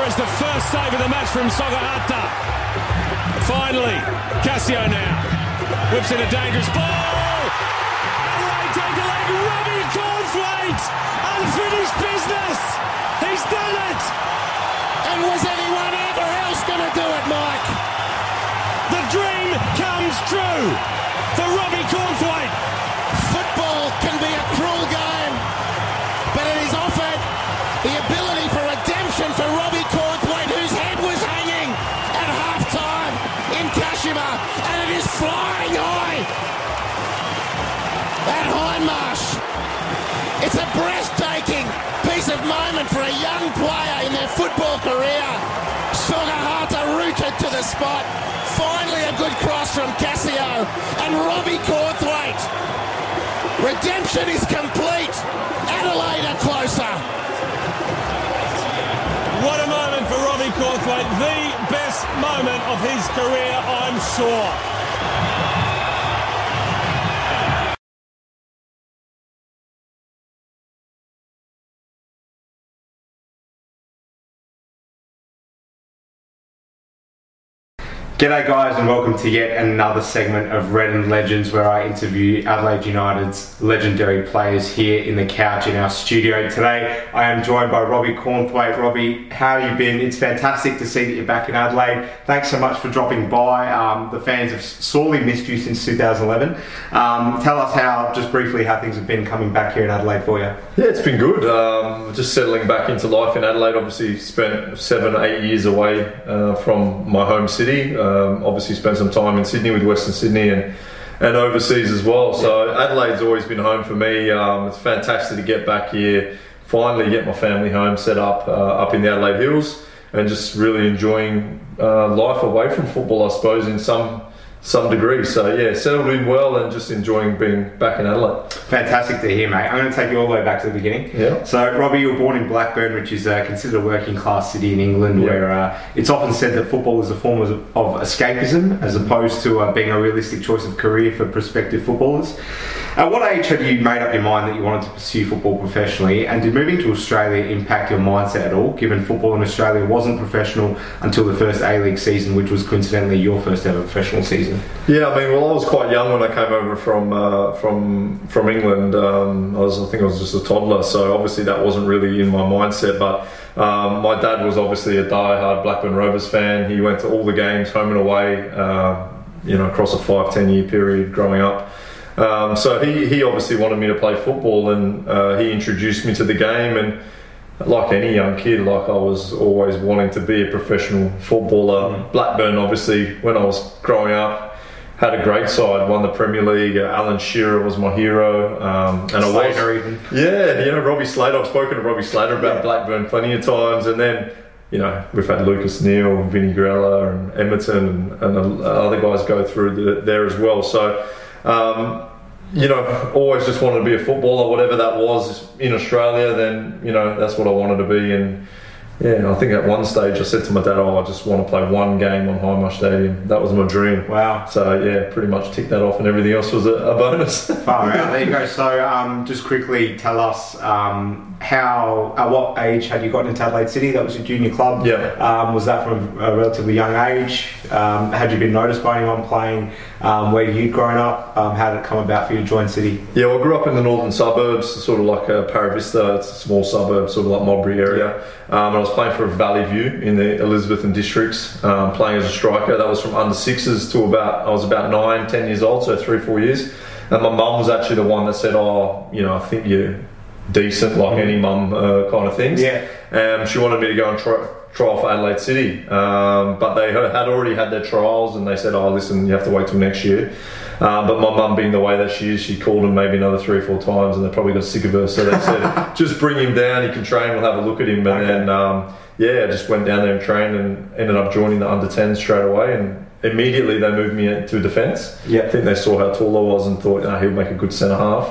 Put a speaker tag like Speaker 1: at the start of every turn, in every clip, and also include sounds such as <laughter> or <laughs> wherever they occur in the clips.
Speaker 1: There is the first save of the match from Sogahata. Finally, Cassio now whips in a dangerous ball. Adelaide take the leg. Robbie Cornthwaite, unfinished business. He's done it.
Speaker 2: And was anyone ever else going to do it, Mike?
Speaker 1: The dream comes true for Robbie Cornthwaite.
Speaker 2: Of moment for a young player in their football career. Sogahata rooted to the spot. Finally, a good cross from Cassio and Robbie Cornthwaite. Redemption is complete. Adelaide are closer.
Speaker 1: What a moment for Robbie Cornthwaite. The best moment of his career, I'm sure.
Speaker 3: G'day guys and welcome to yet another segment of Red and Legends where I interview Adelaide United's legendary players here in the couch in our studio. Today I am joined by Robbie Cornthwaite. Robbie, how have you been? It's fantastic to see that you're back in Adelaide. Thanks so much for dropping by. Um, the fans have sorely missed you since 2011. Um, tell us how, just briefly, how things have been coming back here in Adelaide for you.
Speaker 4: Yeah, it's been good. Um, just settling back into life in Adelaide. Obviously, spent seven, eight years away uh, from my home city. Um, obviously, spent some time in Sydney with Western Sydney and and overseas as well. So Adelaide's always been home for me. Um, it's fantastic to get back here. Finally, get my family home set up uh, up in the Adelaide Hills, and just really enjoying uh, life away from football. I suppose in some some degree. So yeah, settled in well and just enjoying being back in Adelaide.
Speaker 3: Fantastic to hear, mate. I'm going to take you all the way back to the beginning.
Speaker 4: Yeah.
Speaker 3: So, Robbie, you were born in Blackburn, which is uh, considered a working class city in England,
Speaker 4: Yeah.
Speaker 3: where uh, it's often said that football is a form of, of escapism as opposed to uh, being a realistic choice of career for prospective footballers. At what age had you made up your mind that you wanted to pursue football professionally, and did moving to Australia impact your mindset at all, given football in Australia wasn't professional until the first A League season, which was coincidentally your first ever professional season?
Speaker 4: Yeah, I mean, well, I was quite young when I came over from uh, from from England. Um, I was, I think, I was just a toddler, so obviously that wasn't really in my mindset. But um, my dad was obviously a die-hard Blackburn Rovers fan. He went to all the games, home and away. Uh, you know, across a five ten year period growing up. Um, so he, he obviously wanted me to play football, and uh, he introduced me to the game. And like any young kid, like I was always wanting to be a professional footballer. Blackburn, obviously, when I was growing up, had a great side. Won the Premier League. Uh, Alan Shearer was my hero, um, and I
Speaker 3: Slater
Speaker 4: was
Speaker 3: even.
Speaker 4: yeah, you know Robbie Slater. I've spoken to Robbie Slater about
Speaker 3: Yeah.
Speaker 4: Blackburn plenty of times, and then. You know, we've had Lucas Neill, Vinnie Grella, and Emerton, and, and other guys go through the, there as well. So, um, you know, always just wanted to be a footballer, whatever that was in Australia, then, you know, that's what I wanted to be. And yeah, I think at one stage I said to my dad, oh, I just want to play one game on Hindmarsh Stadium. That was my dream.
Speaker 3: Wow.
Speaker 4: So yeah, pretty much ticked that off, and everything else was a, a bonus. <laughs>
Speaker 3: Far out. There you go. So, um, just quickly tell us um, how, at what age had you gotten into Adelaide City? That was your junior club.
Speaker 4: Yeah.
Speaker 3: Um, was that from a relatively young age? Um, had you been noticed by anyone playing um, where you'd grown up? Um, how did it come about for you to join City?
Speaker 4: Yeah, well, I grew up in the northern suburbs, sort of like uh, Paravista. It's a small suburb, sort of like Modbury area. Um, and I was playing for Valley View in the Elizabethan districts, um, playing as a striker. That was from under sixes to about I was about nine, ten years old, so three, four years. And my mum was actually the one that said, "Oh, you know, I think you're decent, like any mum uh, kind of things."
Speaker 3: Yeah.
Speaker 4: Um, she wanted me to go and try, trial for Adelaide City, um, but they had already had their trials, and they said, "Oh, listen, you have to wait till next year." Um, but my mum, being the way that she is, she called him maybe another three or four times, and they probably got sick of her. So they said, <laughs> "Just bring him down. He can train. We'll have a look at him." And
Speaker 3: Okay.
Speaker 4: then, um, yeah, I just went down there and trained, and ended up joining the under 10 straight away. And immediately they moved me into defence.
Speaker 3: Yeah.
Speaker 4: I think they saw how tall I was and thought, oh, he'll make a good centre half.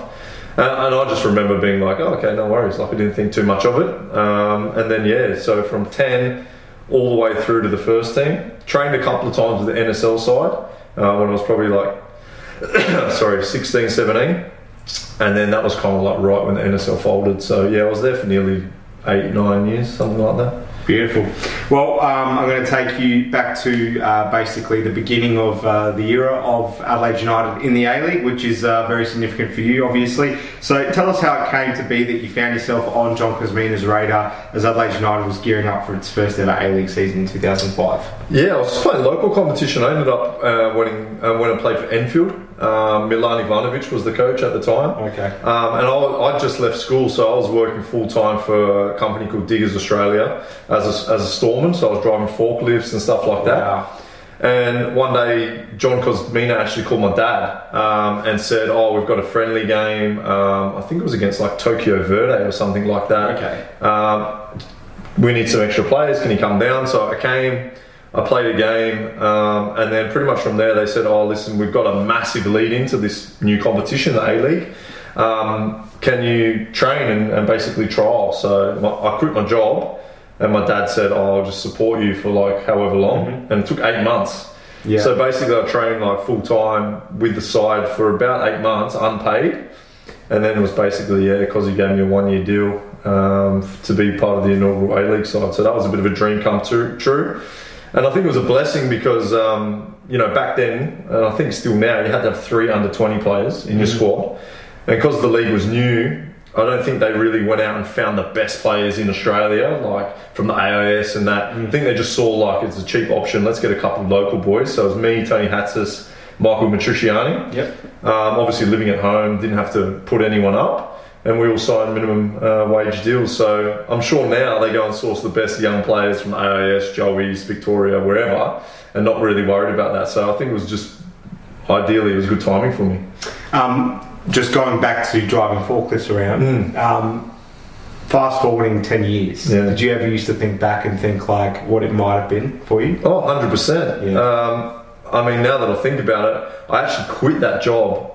Speaker 4: Uh, and I just remember being like, oh, okay, no worries. Like I didn't think too much of it. Um, and then yeah, so from ten all the way through to the first team, trained a couple of times with the NSL side uh, when I was probably like, <coughs> sorry, 16, 17. And then that was kind of like right when the NSL folded. So yeah, I was there for nearly eight, nine years, something like that.
Speaker 3: Beautiful. Well, um, I'm going to take you back to uh, basically the beginning of uh, the era of Adelaide United in the A League, which is uh, very significant for you, obviously. So tell us how it came to be that you found yourself on John Kosmina's radar as Adelaide United was gearing up for its first ever A League season in 2005.
Speaker 4: Yeah, I was just playing local competition. I ended up uh, winning uh, when I played for Enfield. Um, Milan Ivanovic was the coach at the time.
Speaker 3: Okay.
Speaker 4: Um, and I, I just left school, so I was working full time for a company called Diggers Australia as a, as a storeman. So I was driving forklifts and stuff like that.
Speaker 3: Wow.
Speaker 4: And one day, John Kosmina actually called my dad um, and said, "Oh, we've got a friendly game. Um, I think it was against like Tokyo Verdy or something like that.
Speaker 3: Okay.
Speaker 4: Um, we need some extra players. Can you come down?" So I came. I played a game, um, and then pretty much from there they said, "Oh, listen, we've got a massive lead into this new competition, the A League. Um, can you train and, and basically trial?" So my, I quit my job, and my dad said, "Oh, I'll just support you for like however long," and it took eight months.
Speaker 3: Yeah.
Speaker 4: So basically, I trained like full time with the side for about eight months, unpaid, and then it was basically yeah, because he gave me a one year deal um, to be part of the inaugural A League side. So that was a bit of a dream come true. And I think it was a blessing because um, you know back then, and I think still now, you had to have three under twenty players in your squad, and because the league was new. I don't think they really went out and found the best players in Australia, like from the AIS and that. I think they just saw like it's a cheap option. Let's get a couple of local boys. So it was me, Tony Hatzis, Michael Matricciani.
Speaker 3: Yep.
Speaker 4: Um, obviously, living at home, didn't have to put anyone up, and we all signed minimum uh, wage deals. So I'm sure now they go and source the best young players from AIS, Joey's, Victoria, wherever, and not really worried about that. So I think it was just ideally it was good timing for me.
Speaker 3: Um, just going back to driving forklifts around, um, fast forwarding 10 years,
Speaker 4: Mm. Yeah.
Speaker 3: did you ever used to think back and think like what it might have been for you?
Speaker 4: Oh, 100%.
Speaker 3: Yeah.
Speaker 4: Um, I mean, now that I think about it, I actually quit that job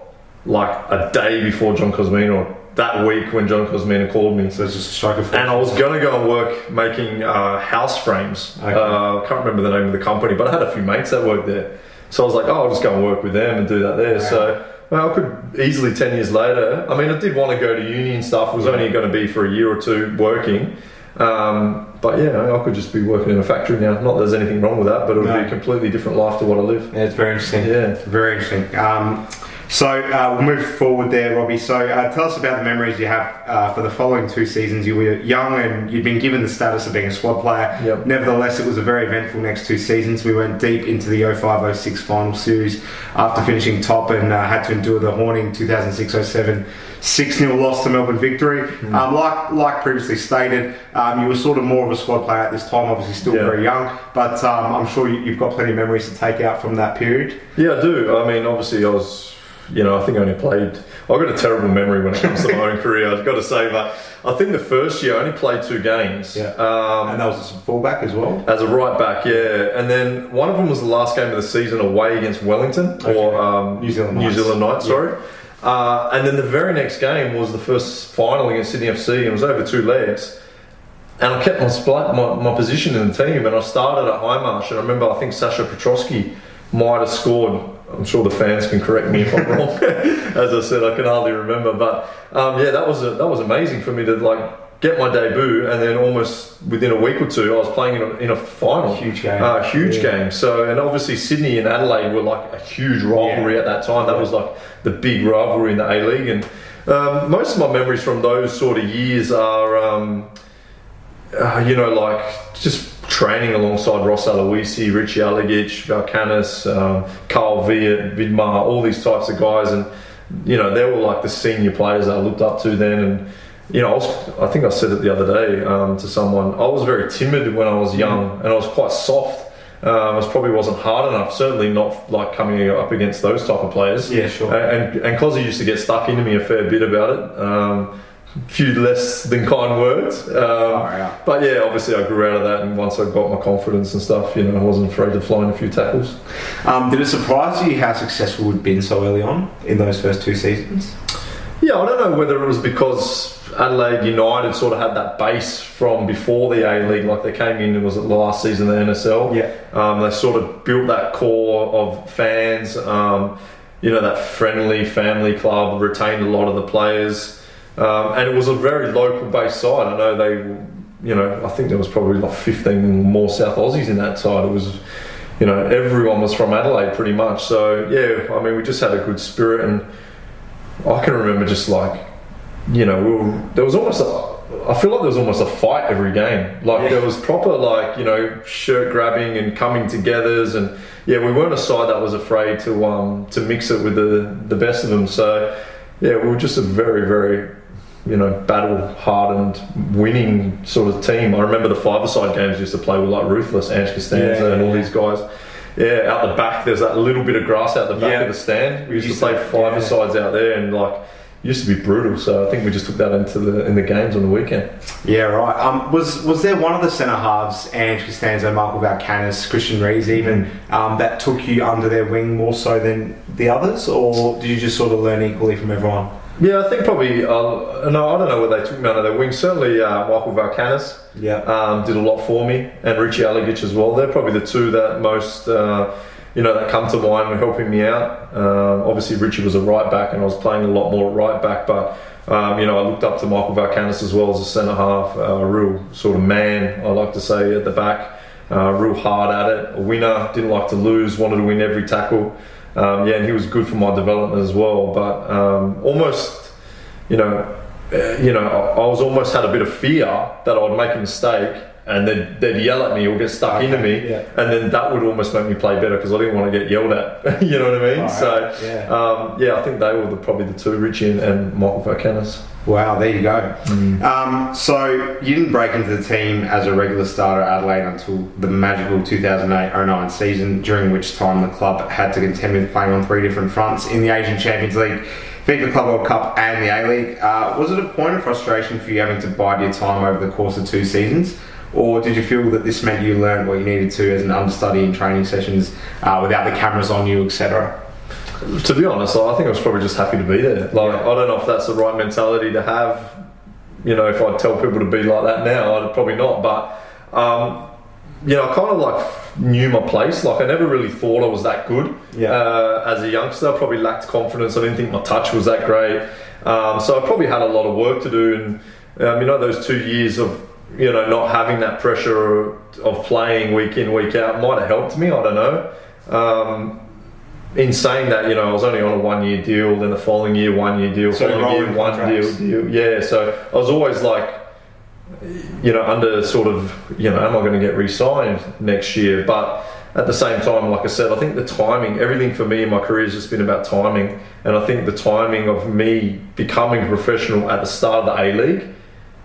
Speaker 4: like a day before John Kosmina, or that week when John Kosmina called me.
Speaker 3: So it's just a strike of
Speaker 4: And I was going to go and work making uh, house frames.
Speaker 3: Okay.
Speaker 4: Uh, I can't remember the name of the company, but I had a few mates that worked there. So I was like, oh, I'll just go and work with them and do that there. So well, I could easily, 10 years later, I mean, I did want to go to uni and stuff. It was only going to be for a year or two working. Um, but yeah, I could just be working in a factory now. Not that there's anything wrong with that, but it would
Speaker 3: No.
Speaker 4: be a completely different life to what I live.
Speaker 3: Yeah, it's very interesting.
Speaker 4: Yeah.
Speaker 3: Very interesting. Um, so uh, we'll move forward there, Robbie. So uh, tell us about the memories you have uh, for the following two seasons. You were young and you'd been given the status of being a squad player.
Speaker 4: Yep.
Speaker 3: Nevertheless, it was a very eventful next two seasons. We went deep into the 05-06 final series after finishing top and uh, had to endure the haunting 2006-07 6-0 loss to Melbourne Victory. Um, like like previously stated, um, you were sort of more of a squad player at this time. Obviously, still
Speaker 4: Yeah.
Speaker 3: very young, but um, I'm sure you, you've got plenty of memories to take out from that period.
Speaker 4: Yeah, I do. I mean, obviously, I was, you know, I think I only played. I've got a terrible memory when it comes to my own career. I've got to say, but I think the first year I only played two games.
Speaker 3: Yeah.
Speaker 4: Um,
Speaker 3: And that was as a fullback as well.
Speaker 4: as a right back, yeah. And then one of them was the last game of the season away against Wellington
Speaker 3: Okay.
Speaker 4: or um,
Speaker 3: New Zealand
Speaker 4: New
Speaker 3: Knights.
Speaker 4: Zealand Knights,
Speaker 3: Yeah.
Speaker 4: sorry. Uh, and then the very next game was the first final against Sydney FC, and it was over two legs. And I kept my, split, my, my position in the team, and I started at Hindmarsh. And I remember, I think Sasho Petrovski might have scored. I'm sure the fans can correct me if I'm wrong. <laughs> As I said, I can hardly remember, but um, yeah, that was a, that was amazing for me to like get my debut, and then almost within a week or two, I was playing in a, in a final,
Speaker 3: Huge game.
Speaker 4: uh, huge
Speaker 3: Yeah.
Speaker 4: game. So, and obviously Sydney and Adelaide were like a huge rivalry
Speaker 3: Yeah.
Speaker 4: at that time. That was like the big rivalry in the A League, and um, most of my memories from those sort of years are, um, uh, you know, like just training alongside Ross Aloisi, Richie Alagich, Valkanis, um, Carl Veart, Vidmar, all these types of guys, and you know, they were like the senior players I looked up to then, and you know, I, was, I think I said it the other day um, to someone. I was very timid when I was young, and I was quite soft. Um, I was probably wasn't hard enough. Certainly not like coming up against those type of players.
Speaker 3: Yeah, sure.
Speaker 4: And and Cozzy used to get stuck into me a fair bit about it. Um, few less than kind words. Um,
Speaker 3: yeah.
Speaker 4: But yeah, obviously I grew out of that, and once I got my confidence and stuff, you know, I wasn't afraid to fly in a few tackles.
Speaker 3: Um, did it surprise you how successful we'd been so early on in those first two seasons?
Speaker 4: Yeah, I don't know whether it was because Adelaide United sort of had that base from before the A League, like they came in, was it last season the NSL?
Speaker 3: Yeah.
Speaker 4: Um, they sort of built that core of fans, um, you know, that friendly family club, retained a lot of the players. Um, and it was a very local based side. I know they you know, I think there was probably like 15 more South Aussies in that side. It was, you know, everyone was from Adelaide pretty much. So yeah, I mean, we just had a good spirit, and I can remember just like, you know, we were, there was almost a, I feel like there was almost a fight every game. Like
Speaker 3: Yeah.
Speaker 4: there was proper like you know shirt grabbing and coming togethers, and yeah, we weren't a side that was afraid to um to mix it with the the best of them. So yeah, we were just a very very you know battle hardened winning sort of team. I remember the five side games we used to play with like ruthless Ange Costanzo
Speaker 3: Yeah,
Speaker 4: and all
Speaker 3: yeah.
Speaker 4: these guys. Yeah, out the back, there's that little bit of grass out the back
Speaker 3: Yeah.
Speaker 4: of the stand. We used,
Speaker 3: Used
Speaker 4: to play five sides out there, and like used to be brutal. So I think we just took that into the in the games on the weekend.
Speaker 3: Yeah, right. Um, was was there one of the centre halves, Ange Costanzo, Michael Valkanis, Kristian Rees, even um, that took you under their wing more so than the others, or did you just sort of learn equally from everyone?
Speaker 4: Yeah, I think probably. Uh, no, I don't know whether they took me under their wing. Certainly, uh, Michael Valkanis
Speaker 3: Yeah.
Speaker 4: um, did a lot for me, and Richie Alagich as well. They're probably the two that most, uh, you know, that come to mind and helping me out. Um, obviously, Richie was a right back, and I was playing a lot more right back. But um, you know, I looked up to Michael Valkanis as well as a centre half, uh, a real sort of man. I like to say at the back, uh, real hard at it, a winner, didn't like to lose, wanted to win every tackle. Um, yeah, and he was good for my development as well. But um, almost, you know, uh, you know, I, I was almost had a bit of fear that I'd make a mistake and they'd, they'd yell at me or get stuck
Speaker 3: Okay,
Speaker 4: into me,
Speaker 3: yeah.
Speaker 4: and then that would almost make me play better because I didn't want to get yelled at. <laughs> you know what I mean?
Speaker 3: Alright,
Speaker 4: so,
Speaker 3: yeah.
Speaker 4: um, yeah, I think they were the, probably the two, Richie and, and Michael Valkanis.
Speaker 3: Wow, there you go. Um, so you didn't break into the team as a regular starter at Adelaide until the magical 2008-09 season, during which time the club had to contend with playing on three different fronts in the Asian Champions League, FIFA Club World Cup, and the A-League. Uh, was it a point of frustration for you having to bide your time over the course of two seasons? Or did you feel that this meant you learned what you needed to as an understudy in training sessions uh, without the cameras on you, etc.?
Speaker 4: To be honest, I think I was probably just happy to be there. Like,
Speaker 3: Yeah.
Speaker 4: I don't know if that's the right mentality to have. You know, if I'd tell people to be like that now, I'd probably not. But, um, you know, I kind of like knew my place. Like, I never really thought I was that good
Speaker 3: Yeah.
Speaker 4: uh, as a youngster. I probably lacked confidence. I didn't think my touch was that great. Um, so I probably had a lot of work to do. And, um, you know, those two years of, you know, not having that pressure of playing week in, week out might have helped me. I don't know. Um, in saying that, you know, I was only on a one year deal, then the following year, one year deal,
Speaker 3: So
Speaker 4: following year, one deal, deal. Yeah, so I was always like, you know, under sort of, you know, am I going to get re signed next year? But at the same time, like I said, I think the timing, everything for me in my career has just been about timing. And I think the timing of me becoming a professional at the start of the A League,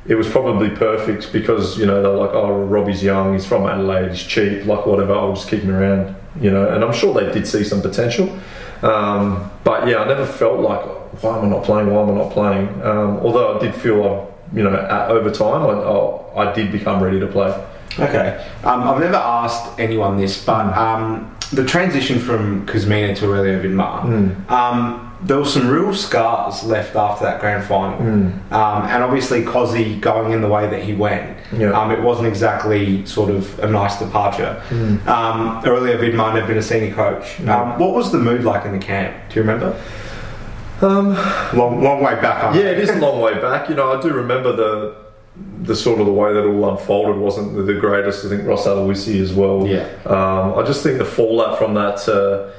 Speaker 4: it was probably perfect because, you know, they're like, oh, Robbie's young, he's from Adelaide, he's cheap, like whatever, I'll just keep him around, you know. And I'm sure they did see some potential. Um, but yeah, I never felt like, why am I not playing? Why am I not playing? Um, although I did feel, I, you know, at, over time, I, I, I did become ready to play.
Speaker 3: Okay. Um, I've never asked anyone this, but um, the transition from Kosmina to Aurelio Vidmar, um, there were some real scars left after that grand final. Um, and obviously, Cozzy going in the way that he went,
Speaker 4: Yeah.
Speaker 3: um, it wasn't exactly sort of a nice departure. Um, Aurelio Vidmar had been a senior coach. Um, what was the mood like in the camp? Do you remember?
Speaker 4: Um,
Speaker 3: Long, long way back.
Speaker 4: yeah, it is a long way back. You know, I do remember the the sort of the way that it all unfolded wasn't the, the greatest. I think Ross Aloisi as well.
Speaker 3: Yeah.
Speaker 4: Um, I just think the fallout from that uh,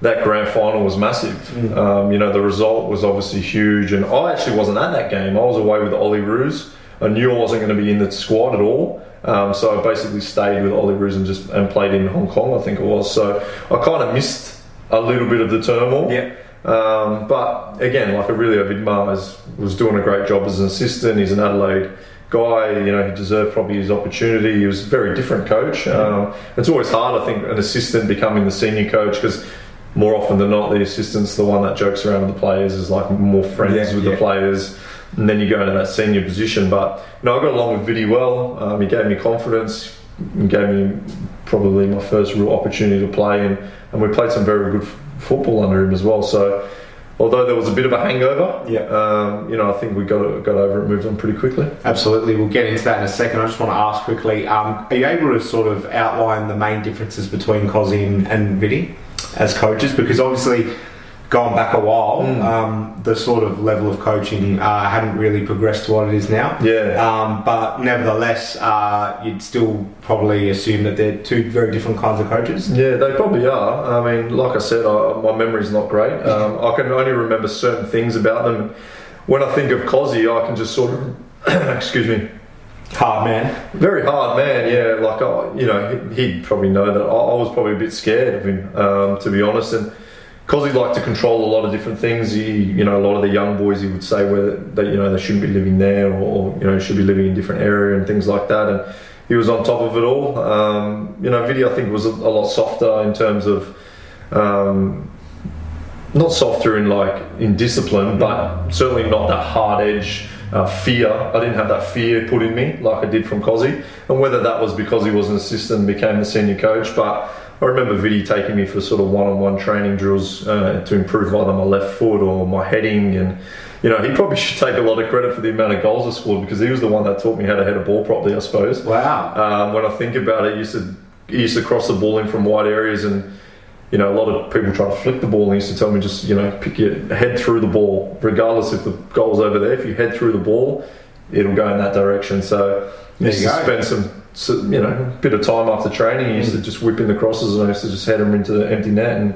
Speaker 4: that grand final was massive.
Speaker 3: Mm.
Speaker 4: Um, you know, the result was obviously huge, and I actually wasn't at that game. I was away with Olyroos. I knew I wasn't going to be in the squad at all. Um, so I basically stayed with Olyroos and just and played in Hong Kong, I think it was. So I kind of missed a little bit of the turmoil.
Speaker 3: Yeah.
Speaker 4: Um, but again, like Aurelio Vidmar is, was doing a great job as an assistant. He's an Adelaide guy. You know, he deserved probably his opportunity. He was a very different coach. Um, it's always hard, I think, an assistant becoming the senior coach because more often than not, the assistant's the one that jokes around with the players, is like more friends
Speaker 3: Yeah,
Speaker 4: with
Speaker 3: yeah.
Speaker 4: the players. And then you go into that senior position. But you know, I got along with Vidi well. Um, he gave me confidence. He gave me probably my first real opportunity to play, and, and we played some very good f- football under him as well. So, although there was a bit of a hangover,
Speaker 3: Yeah.
Speaker 4: um, you know, I think we got got over it, moved on pretty quickly.
Speaker 3: Absolutely, we'll get into that in a second. I just want to ask quickly: um, Are you able to sort of outline the main differences between and, and Vidi as coaches? Because obviously, going back a while, um, the sort of level of coaching uh, hadn't really progressed to what it is now.
Speaker 4: Yeah.
Speaker 3: Um, but nevertheless, uh, you'd still probably assume that they're two very different kinds of coaches.
Speaker 4: Yeah, they probably are. I mean, like I said, I, my memory's not great. <laughs> Um, I can only remember certain things about them. When I think of Cozzy, I can just sort of, <coughs> excuse me,
Speaker 3: Hard man.
Speaker 4: very hard man. Yeah, like I, you know, he- he'd probably know that I, I was probably a bit scared of him, um, to be honest. And because he liked to control a lot of different things, he, you know, a lot of the young boys, he would say whether that, you know, they shouldn't be living there or you know should be living in different area and things like that. And he was on top of it all. Um, you know, Vidi I think was a, a lot softer in terms of. Um, not softer in like in discipline, but certainly not that hard edge uh, fear. I didn't have that fear put in me like I did from Cozzy, and whether that was because he was an assistant and became the senior coach, but. I remember Vidi taking me for sort of one-on-one training drills uh, to improve either my left foot or my heading, and you know he probably <laughs> should take a lot of credit for the amount of goals I scored because he was the one that taught me how to head a ball properly, I suppose.
Speaker 3: Wow.
Speaker 4: Um, when I think about it, he used to he used to cross the ball in from wide areas, and you know a lot of people try to flick the ball. And he used to tell me just you know pick your head through the ball, regardless if the goal's over there. If you head through the ball, it'll go in that direction. So he
Speaker 3: There
Speaker 4: used
Speaker 3: you
Speaker 4: to
Speaker 3: go.
Speaker 4: spend some so, you know bit of time after training. He used to just whip in the crosses, and I used to just head them into the empty net, and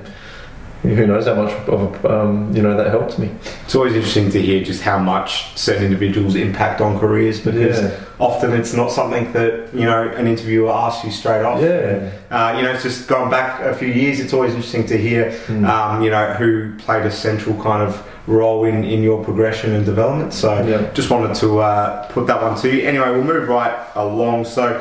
Speaker 4: who knows how much of um, you know that helped me.
Speaker 3: It's always interesting to hear just how much certain individuals impact on careers because
Speaker 4: Yeah.
Speaker 3: often it's not something that you know an interviewer asks you straight off.
Speaker 4: Yeah.
Speaker 3: Uh, you know, it's just going back a few years. It's always interesting to hear,
Speaker 4: Hmm.
Speaker 3: um, you know, who played a central kind of role in, in your progression and development. So,
Speaker 4: Yeah.
Speaker 3: just wanted to uh, put that one to you. Anyway, we'll move right along. So,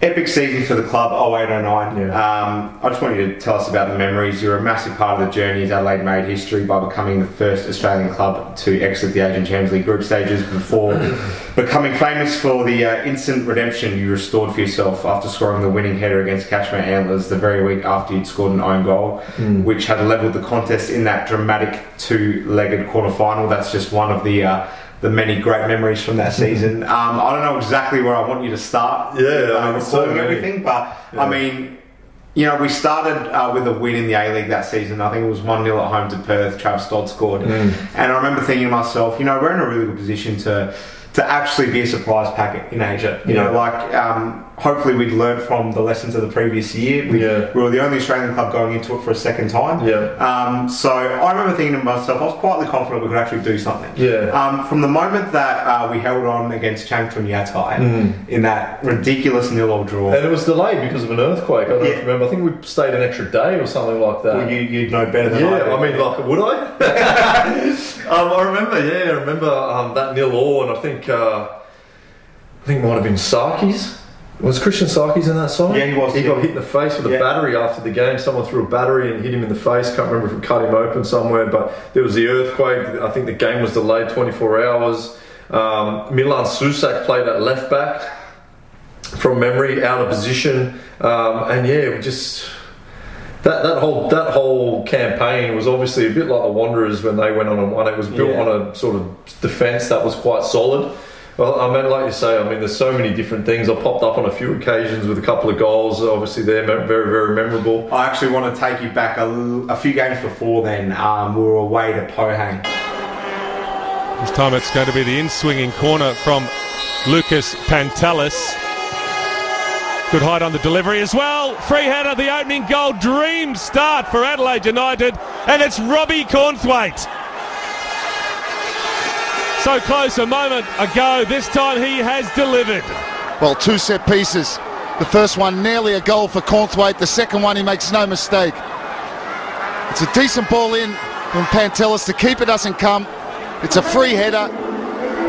Speaker 3: epic season for the club, 0809.
Speaker 4: Yeah.
Speaker 3: Um, I just want you to tell us about the memories. You're a massive part of the journey as Adelaide made history by becoming the first Australian club to exit the Asian Champions League group stages before <clears throat> becoming famous for the uh, instant redemption you restored for yourself after scoring the winning header against Kashima Antlers the very week after you'd scored an own goal, which had levelled the contest in that dramatic two-legged quarter final. That's just one of the uh, the many great memories from that season. <laughs> Um, I don't know exactly where I want you to start.
Speaker 4: Yeah, I
Speaker 3: uh,
Speaker 4: mean, so
Speaker 3: everything, but I mean, you know, we started uh, with a win in the A League that season. I think it was 1 0 at home to Perth. Travis Dodd scored.
Speaker 4: Mm.
Speaker 3: And I remember thinking to myself, you know, we're in a really good position to to actually be a surprise packet in Asia. You know, like um, hopefully we'd learned from the lessons of the previous year. We,
Speaker 4: Yeah.
Speaker 3: we were the only Australian club going into it for a second time.
Speaker 4: Yeah.
Speaker 3: Um, so I remember thinking to myself, I was quietly confident we could actually do something.
Speaker 4: Yeah.
Speaker 3: Um, from the moment that uh, we held on against Changchun Yatai in that ridiculous nil-all draw,
Speaker 4: And it was delayed because of an earthquake. I don't
Speaker 3: Yeah.
Speaker 4: remember. I think we stayed an extra day or something like that.
Speaker 3: well, you, you'd know better than I
Speaker 4: yeah. I mean, like, would I? <laughs> <laughs> um, I remember, yeah, I remember um, that nil all, and I think, uh, I think it might have been Sarkies. Was Kristian Sarkies in that song?
Speaker 3: Yeah, he was,
Speaker 4: He
Speaker 3: yeah.
Speaker 4: got hit in the face with a
Speaker 3: Yeah.
Speaker 4: battery after the game. Someone threw a battery and hit him in the face. Can't remember if it cut him open somewhere, but there was the earthquake. I think the game was delayed 24 hours. Um, Milan Susak played at left back from memory, out of position, um, and yeah, we just that, that whole that whole campaign was obviously a bit like the Wanderers when they went on and won. It was built
Speaker 3: Yeah.
Speaker 4: on a sort of defence that was quite solid. Well, I mean, like you say, I mean, there's so many different things. I popped up on a few occasions with a couple of goals. Obviously, they're very, very memorable.
Speaker 3: I actually want to take you back a, l- a few games before then. Um, we were away to Pohang.
Speaker 1: This time it's going to be the in-swinging corner from Lucas Pantelis. Good height on the delivery as well. Free header, the opening goal. Dream start for Adelaide United. And it's Robbie Cornthwaite. So close a moment ago. This time he has delivered.
Speaker 5: Well, two set pieces. The first one nearly a goal for Cornthwaite. The second one, he makes no mistake. It's a decent ball in from Pantelis. The keeper doesn't come. It's a free header.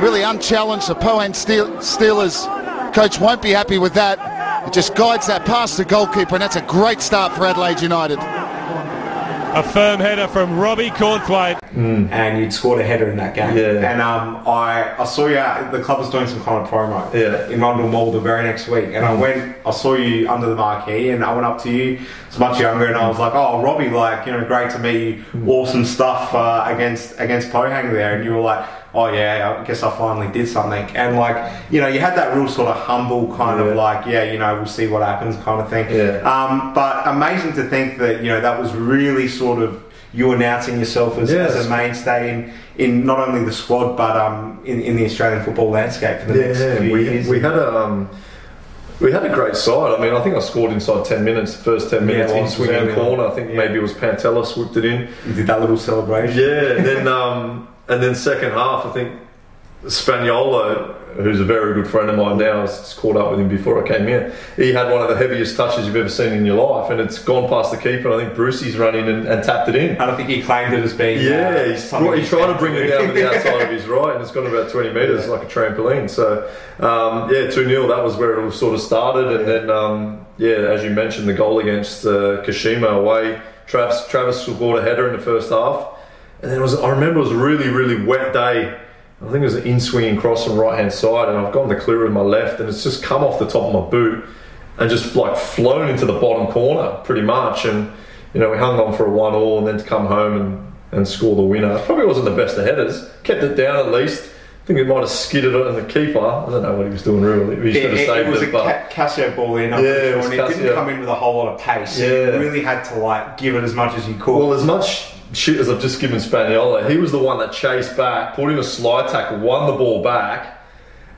Speaker 5: Really unchallenged. The Pohang Steel- Steelers coach won't be happy with that. It just guides that past the goalkeeper, and that's a great start for Adelaide United.
Speaker 1: A firm header from Robbie Cornthwaite.
Speaker 3: And you'd scored a header in that game.
Speaker 4: Yeah.
Speaker 3: And um, I, I saw you. Out, the club was doing some kind of promo.
Speaker 4: Yeah.
Speaker 3: In Rundle Mall the very next week, and I went. I saw you under the marquee, and I went up to you. It's much younger, and I was like, "Oh, Robbie, like you know, great to meet you. Awesome stuff uh, against against Pohang there." And you were like. Oh yeah, I guess I finally did something, and like you know, you had that real sort of humble kind
Speaker 4: Yeah.
Speaker 3: of like, yeah, you know, we'll see what happens kind of thing.
Speaker 4: Yeah.
Speaker 3: Um, but amazing to think that you know that was really sort of you announcing yourself as,
Speaker 4: Yes.
Speaker 3: as a mainstay in, in not only the squad but um, in, in the Australian football landscape for the next few
Speaker 4: we,
Speaker 3: years.
Speaker 4: we had a um, we had a great side. I mean, I think I scored inside ten minutes. The first ten minutes
Speaker 3: it
Speaker 4: in swinging corner. I think
Speaker 3: Yeah.
Speaker 4: maybe it was Pantelis whipped it in.
Speaker 3: You did that little celebration.
Speaker 4: Yeah, and then um, and then second half, I think Spagnola, who's a very good friend of mine now, I was caught up with him before I came here. He had one of the heaviest touches you've ever seen in your life, and it's gone past the keeper. And I think Brucey's run in and, and tapped it in.
Speaker 3: I don't think he claimed it as being.
Speaker 4: Yeah,
Speaker 3: uh,
Speaker 4: he's, he tried to bring it down to the outside of <laughs> his right, and it's gone about 20 metres like a trampoline. So, um, yeah, 2 0, that was where it all sort of started. And then, um, yeah, as you mentioned, the goal against uh, Kashima away, Travis, Travis scored a header in the first half. And then it was, I remember it was a really, really wet day. I think it was an in swinging cross on the right hand side, and I've gone the clear with my left, and it's just come off the top of my boot and just like flown into the bottom corner pretty much. And you know, we hung on for a one all, and then to come home and, and score the winner. Probably wasn't the best of headers. Kept it down at least. I think he might have skidded it, and the keeper. I don't know what he was doing really. He
Speaker 3: It,
Speaker 4: should have
Speaker 3: it,
Speaker 4: saved
Speaker 3: it was
Speaker 4: it,
Speaker 3: a Ca- Cassio ball in, I'm
Speaker 4: Yeah, it
Speaker 3: sure,
Speaker 4: was
Speaker 3: and it didn't come in with a whole lot of pace.
Speaker 4: Yeah.
Speaker 3: You really had to like give it as much as you could.
Speaker 4: Well, as much shit as I've just given Spaniola, he was the one that chased back, put in a slide tackle, won the ball back,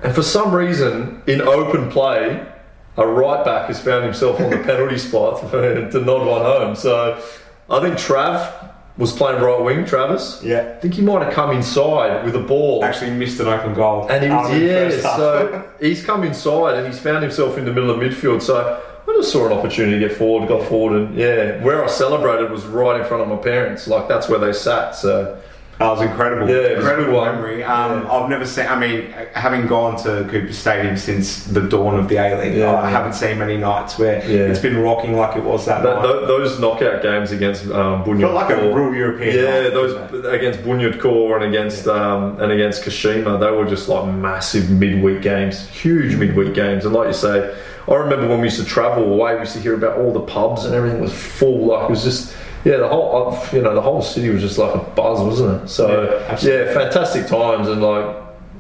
Speaker 4: and for some reason, in open play, a right back has found himself on the <laughs> penalty spot to nod one home. So I think Trav was playing right wing, Travis.
Speaker 3: Yeah.
Speaker 4: I think he might have come inside with a ball.
Speaker 3: Actually missed an open goal.
Speaker 4: And he was, yeah, so <laughs> he's come inside and he's found himself in the middle of midfield. So I just saw an opportunity to get forward, got forward, and yeah, where I celebrated was right in front of my parents. Like that's where they sat. So
Speaker 3: That was incredible.
Speaker 4: Yeah, it was a
Speaker 3: incredible
Speaker 4: good
Speaker 3: memory. Um,
Speaker 4: Yeah.
Speaker 3: I've never seen. I mean, having gone to Cooper Stadium since the dawn of the A League,
Speaker 4: Yeah,
Speaker 3: I
Speaker 4: yeah.
Speaker 3: haven't seen many nights where
Speaker 4: Yeah.
Speaker 3: it's been rocking like it was that,
Speaker 4: that,
Speaker 3: night.
Speaker 4: tho- those knockout games against um, Bunyod
Speaker 3: Felt like a
Speaker 4: Kor-
Speaker 3: real European
Speaker 4: Yeah,
Speaker 3: night,
Speaker 4: those
Speaker 3: didn't
Speaker 4: against Bunyodkor and against um, and against Kashima, they were just like massive midweek games, huge midweek games. And like you say, I remember when we used to travel away, we used to hear about all the pubs and everything was full. Like it was just. Yeah, the whole uh, you know the whole city was just like a buzz, wasn't it? So
Speaker 3: Yeah,
Speaker 4: yeah, fantastic times, and like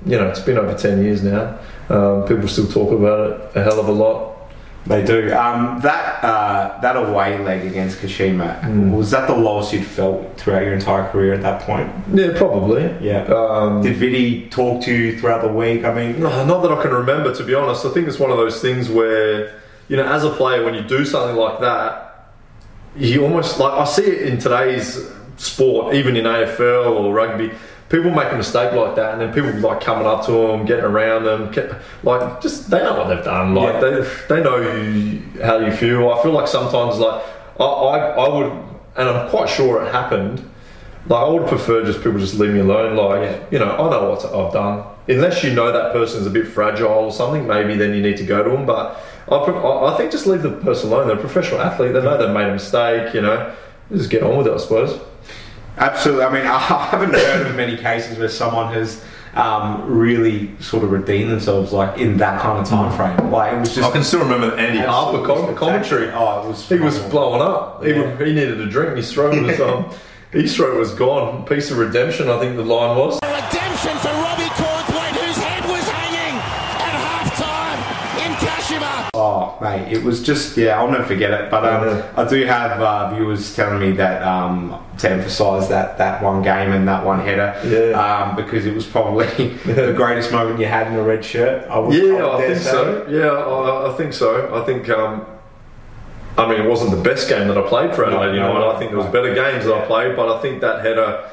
Speaker 4: you know, it's been over ten years now. Um, people still talk about it a hell of a lot.
Speaker 3: They do. Um, that uh, that away leg against Kashima
Speaker 4: Hmm.
Speaker 3: was that the lowest you'd felt throughout your entire career at that point?
Speaker 4: Yeah, probably.
Speaker 3: Yeah.
Speaker 4: Um,
Speaker 3: Did Vidi talk to you throughout the week? I mean,
Speaker 4: No, not that I can remember, to be honest. I think it's one of those things where, you know, as a player, when you do something like that, you almost like I see it in today's sport, even in AFL or rugby. People make a mistake like that, and then people like coming up to them, getting around them, get, like just they know what they've done. Like
Speaker 3: Yeah.
Speaker 4: they, they know you, how you feel. I feel like sometimes like I, I, I would, and I'm quite sure it happened. Like I would prefer just people just leave me alone. Like
Speaker 3: Yeah.
Speaker 4: you know, I know what I've done. Unless you know that person's a bit fragile or something, maybe then you need to go to them. But I, pre- I I think just leave the person alone. They're a professional athlete. They know they've made a mistake. You know, just get on with it. I suppose.
Speaker 3: absolutely. I mean, <laughs> I haven't heard of many cases where someone has um, really sort of redeemed themselves like in that kind of time frame. Like it was just.
Speaker 4: I can still remember the Andy Harper
Speaker 3: absolutely
Speaker 4: com- commentary.
Speaker 3: Oh, it was.
Speaker 4: He was blowing up. He,
Speaker 3: Yeah.
Speaker 4: he needed a drink. His throat was um, <laughs> his throat was gone. Piece of redemption, I think the line was.
Speaker 2: Redemption for Robbie Cornthwaite,
Speaker 3: Oh, mate, it was just yeah. I'll never forget it. But um,
Speaker 4: Yeah.
Speaker 3: I do have uh, viewers telling me that um, to emphasise that that one game and that one header,
Speaker 4: Yeah.
Speaker 3: um, because it was probably <laughs> the greatest moment you had in a red shirt. I would,
Speaker 4: Yeah, I think so. Yeah, I, I think so. I think. Um, I mean, it wasn't the best game that I played for Adelaide
Speaker 3: No, no,
Speaker 4: United.
Speaker 3: no,
Speaker 4: I think there was better games that I played, but I think that header,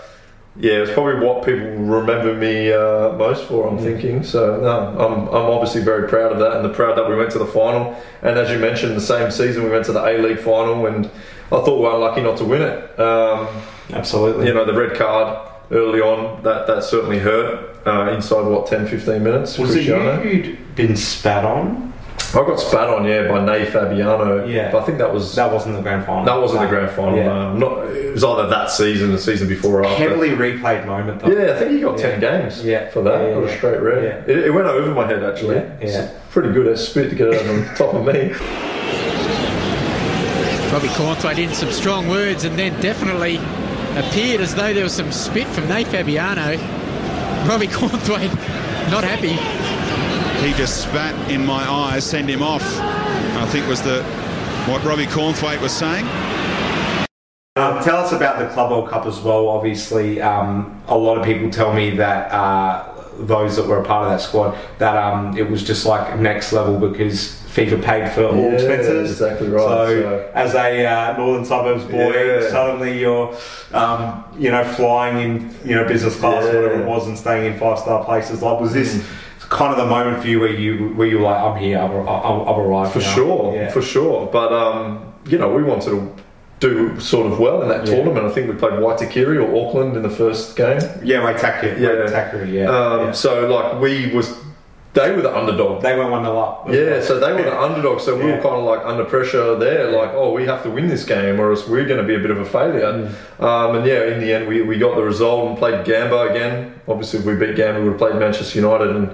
Speaker 4: yeah, it's probably what people remember me uh, most for. I'm thinking. So no, I'm, I'm obviously very proud of that, and the proud that we went to the final. And as you mentioned, the same season we went to the A League final, and I thought we were unlucky not to win it. Um,
Speaker 3: Absolutely.
Speaker 4: you know, the red card early on that that certainly hurt. Uh, inside what 10, 15 minutes.
Speaker 3: was it you who'd been spat on?
Speaker 4: I got spat on, yeah, by Nay Fabiano.
Speaker 3: Yeah.
Speaker 4: but I think that was that,
Speaker 3: That wasn't the grand final.
Speaker 4: That wasn't the grand final.
Speaker 3: Yeah.
Speaker 4: Um, not, it was either that season, or the season before or after.
Speaker 3: Heavily replayed moment though.
Speaker 4: Yeah, I think he got ten
Speaker 3: Yeah.
Speaker 4: games.
Speaker 3: Yeah.
Speaker 4: for that.
Speaker 3: Yeah,
Speaker 4: got a straight red.
Speaker 3: yeah.
Speaker 4: It, it went over my head actually.
Speaker 3: Yeah, yeah.
Speaker 4: It's pretty good at spit to get it on top of me.
Speaker 6: Robbie Cornthwaite in some strong words and then definitely appeared as though there was some spit from Nate Fabiano. Robbie Cornthwaite not happy.
Speaker 7: He just spat in my eyes, send him off. I think was the what Robbie Cornthwaite was saying.
Speaker 3: Um, tell us about the Club World Cup as well. Obviously, um, a lot of people tell me that uh, those that were a part of that squad that um, it was just like next level because FIFA paid for all
Speaker 4: Yeah,
Speaker 3: expenses.
Speaker 4: exactly right,
Speaker 3: So,
Speaker 4: so-
Speaker 3: as a uh, northern suburbs boy,
Speaker 4: Yeah.
Speaker 3: suddenly you're, um, you know, flying in, you know, business class or
Speaker 4: Yeah.
Speaker 3: whatever it was, and staying in five star places. Like, was this? Kind of the moment for you where you where you were like, I'm here, I've, I've, I've arrived.
Speaker 4: For
Speaker 3: now."
Speaker 4: sure,
Speaker 3: Yeah.
Speaker 4: for sure. But um, you know, we wanted to do sort of well in that
Speaker 3: Yeah.
Speaker 4: tournament. I think we played Waitakere or Auckland in the first game.
Speaker 3: Yeah, Waitakere.
Speaker 4: Yeah.
Speaker 3: Waitakere, yeah.
Speaker 4: Um,
Speaker 3: yeah.
Speaker 4: So like we was, they were the underdog.
Speaker 3: They went one nil up.
Speaker 4: Yeah, so they were the underdog, so we
Speaker 3: Yeah.
Speaker 4: were kind of like under pressure there, like, oh, we have to win this game, or else we're going to be a bit of a failure.
Speaker 3: Mm.
Speaker 4: Um, and yeah, in the end, we, we got the result and played Gamba again. Obviously, if we beat Gamba, we would have played Manchester United, and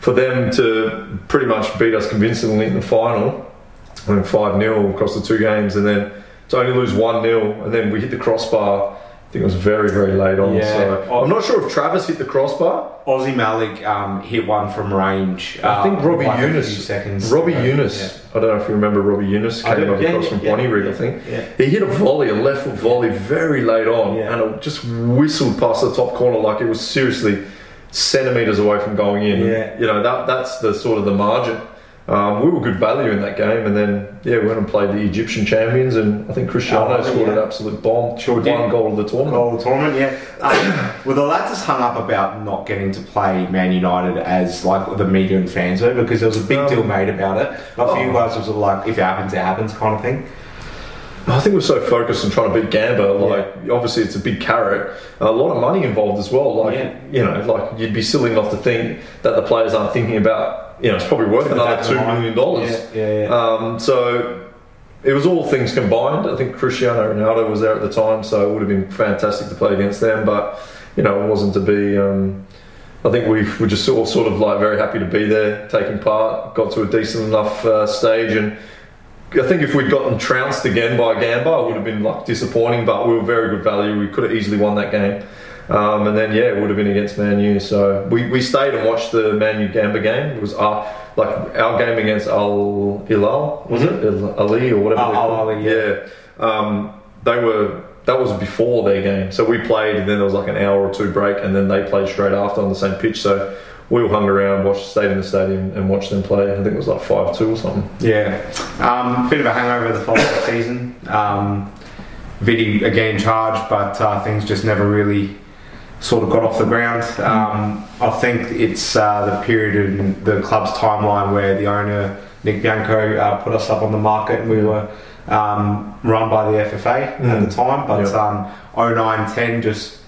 Speaker 4: for them to pretty much beat us convincingly in the final, I mean, 5 0 across the two games, and then to only lose 1 0, and then we hit the crossbar. I think it was very, very late on.
Speaker 3: Yeah.
Speaker 4: So I'm not sure if Travis hit the crossbar.
Speaker 3: Aussie Malik um, hit one from range.
Speaker 4: I think
Speaker 3: um,
Speaker 4: Robbie
Speaker 3: a
Speaker 4: Eunice.
Speaker 3: seconds.
Speaker 4: Robbie
Speaker 3: Yeah.
Speaker 4: Eunice. I don't know if you remember Robbie Eunice came over
Speaker 3: yeah,
Speaker 4: across
Speaker 3: yeah,
Speaker 4: from
Speaker 3: yeah,
Speaker 4: Bonnyrigg,
Speaker 3: yeah,
Speaker 4: I think.
Speaker 3: yeah.
Speaker 4: He hit a volley, a left foot volley, very late on,
Speaker 3: Yeah.
Speaker 4: and it just whistled past the top corner like it was seriously centimeters away from going in.
Speaker 3: Yeah.
Speaker 4: You know that that's the sort of the margin. Um, we were good value in that game, and then yeah, we went and played the Egyptian champions, and I think Cristiano
Speaker 3: Oh,
Speaker 4: scored
Speaker 3: yeah.
Speaker 4: an absolute bomb,
Speaker 3: Sure
Speaker 4: one goal of the tournament.
Speaker 3: Goal of the tournament, yeah. Um, well, the lads just hung up about not getting to play Man United as like the media and fans were because there was a big
Speaker 4: Um,
Speaker 3: deal made about it. But for you
Speaker 4: oh.
Speaker 3: guys, it was like if it happens, it happens kind of thing.
Speaker 4: I think we're so focused on trying to beat Gamba. Like, obviously, it's a big carrot. A lot of money involved as well. Like,
Speaker 3: Yeah.
Speaker 4: you know, like you'd be silly not to think that the players aren't thinking about. You know, it's probably worth
Speaker 3: the
Speaker 4: another two million dollars.
Speaker 3: Yeah, yeah, yeah.
Speaker 4: Um, so it was all things combined. I think Cristiano Ronaldo was there at the time, so it would have been fantastic to play against them. But you know, it wasn't to be. Um, I think we were just all sort of like very happy to be there, taking part. Got to a decent enough uh, stage, and I think if we'd gotten trounced again by Gamba, it would have been like disappointing. But we were very good value. We could have easily won that game. Um, and then yeah, it would have been against Man U. So we, we stayed and watched the Man U Gamba game. It was our like our game against Al Hilal, was it Al Ahly or whatever?
Speaker 3: Al-
Speaker 4: they're
Speaker 3: Al
Speaker 4: called?
Speaker 3: Ali, yeah.
Speaker 4: yeah. Um, they were that was before their game. So we played, and then there was like an hour or two break, and then they played straight after on the same pitch. So we all hung around, watched, stayed in the stadium, and watched them play. I think it was like five two or something.
Speaker 3: Yeah, um, bit of a hangover the following <coughs> season. Um, Vidi again charged, but uh, things just never really sort of got off the ground. Um, I think it's uh, the period in the club's timeline where the owner Nick Bianco uh, put us up on the market, and we were um, run by the FFA at
Speaker 4: Mm.
Speaker 3: the time. But
Speaker 4: Yeah.
Speaker 3: um, 09, 10, just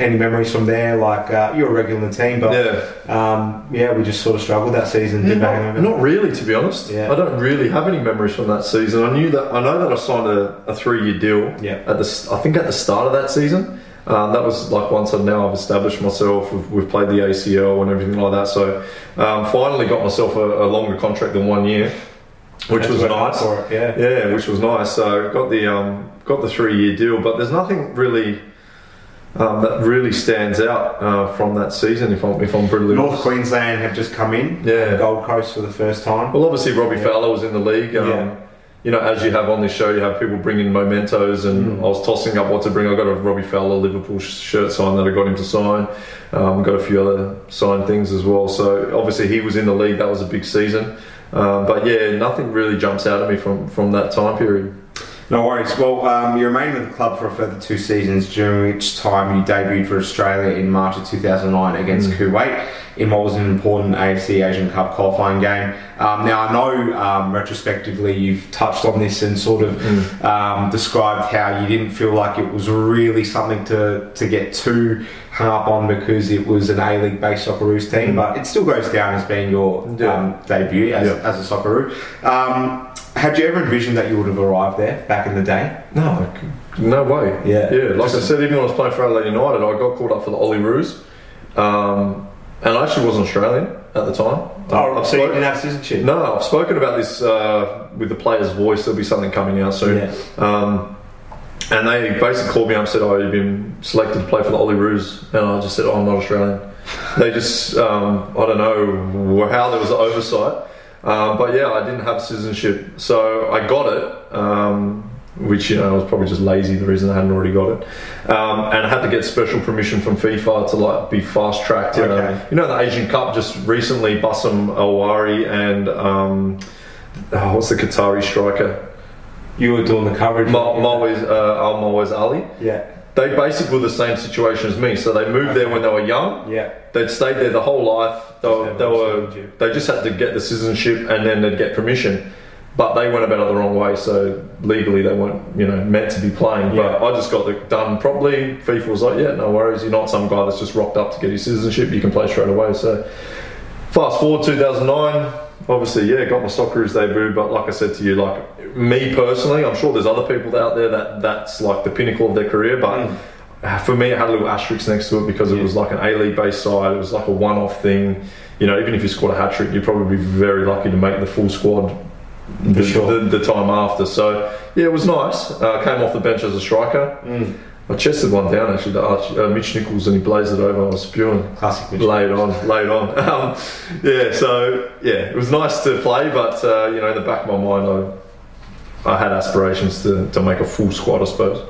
Speaker 3: any memories from there? Like uh, you're a regular in the team, but
Speaker 4: Yeah.
Speaker 3: um, yeah, we just sort of struggled that season. Did
Speaker 4: Not, not really, to be honest.
Speaker 3: Yeah.
Speaker 4: I don't really have any memories from that season. I knew that I know that I signed a, a three-year deal.
Speaker 3: Yeah.
Speaker 4: At the I think at the start of that season. Um, that was like once I've now I've established myself. We've, we've played the ACL and everything like that. So um, finally got myself a, a longer contract than one year, which
Speaker 3: That's
Speaker 4: was nice.
Speaker 3: it, yeah.
Speaker 4: Yeah, which was nice. So got the um, got the three-year deal, but there's nothing really. Um, that really stands out uh, from that season, if I'm if I'm brutally
Speaker 3: North
Speaker 4: honest.
Speaker 3: Queensland have just come in.
Speaker 4: Yeah.
Speaker 3: Gold Coast for the first time.
Speaker 4: Well, obviously Robbie Fowler was in the league. Um,
Speaker 3: Yeah.
Speaker 4: You know, as you have on this show, you have people bringing mementos, and I was tossing up what to bring. I got a Robbie Fowler Liverpool shirt signed that I got him to sign. Um, got a few other signed things as well. So obviously he was in the league. That was a big season. Um, but yeah, nothing really jumps out at me from from that time period.
Speaker 3: No worries. Well, um, you remained with the club for a further two seasons, during which time you debuted for Australia in March of 2009 against Kuwait in what was an important AFC Asian Cup qualifying game. Um, now, I know um, retrospectively you've touched on this and sort of um, described how you didn't feel like it was really something to, to get too hung up on because it was an A League based Socceroos team, but it still goes down as being your
Speaker 4: Yeah.
Speaker 3: um, debut as,
Speaker 4: Yeah.
Speaker 3: as a Socceroo. Um, had you ever envisioned that you would have arrived there back in the day?
Speaker 4: No, no way.
Speaker 3: Yeah.
Speaker 4: yeah. Like I said, even when I was playing for Adelaide United, I got called up for the Olyroos, um, and I actually wasn't Australian at the time.
Speaker 3: Oh,
Speaker 4: I've
Speaker 3: so you
Speaker 4: spoken-
Speaker 3: didn't have citizenship?
Speaker 4: No, I've spoken about this uh, with the player's voice. There'll be something coming out soon.
Speaker 3: Yeah.
Speaker 4: Um, and they basically called me up and said, "Oh, you've been selected to play for the Olyroos," and I just said, "Oh, I'm not Australian." <laughs> they just, um, I don't know how there was an oversight, um, but yeah, I didn't have citizenship, so I got it. Which you know I was probably just lazy. The reason I hadn't already got it, um, and I had to get special permission from FIFA to like be fast tracked. You know,
Speaker 3: Okay.
Speaker 4: you know the Asian Cup just recently, Bassam Al-Rawi and um, oh, what's the Qatari striker?
Speaker 3: You were doing the coverage.
Speaker 4: Ma- Mawaz, uh, Almoez Ali.
Speaker 3: Yeah.
Speaker 4: They basically were the same situation as me. So they moved there when they were young.
Speaker 3: Yeah.
Speaker 4: They'd stayed there the whole life. They, were, they, were, they just had to get the citizenship and then they'd get permission. But they went about it the wrong way, so legally they weren't, you know, meant to be playing. But I just got it done properly. FIFA was like, yeah, no worries. You're not some guy that's just rocked up to get his citizenship. You can play straight away. So fast forward 2009 obviously yeah got my socceroos debut but like i said to you like me personally i'm sure there's other people out there that that's like the pinnacle of their career but uh, for me it had a little asterisk next to it because it was like an a-league based side it was like a one-off thing you know even if you scored a hat trick you'd probably be very lucky to make the full squad the,
Speaker 3: sure.
Speaker 4: the, the time after so yeah it was nice uh, came off the bench as a striker I chested one down actually to Arch, uh, Mitch Nichols and he blazed it over. I was spewing.
Speaker 3: Classic Mitch
Speaker 4: Laid on, laid on. <laughs> Um, yeah, so yeah, it was nice to play, but uh, you know, in the back of my mind, I, I had aspirations to, to make a full squad, I suppose.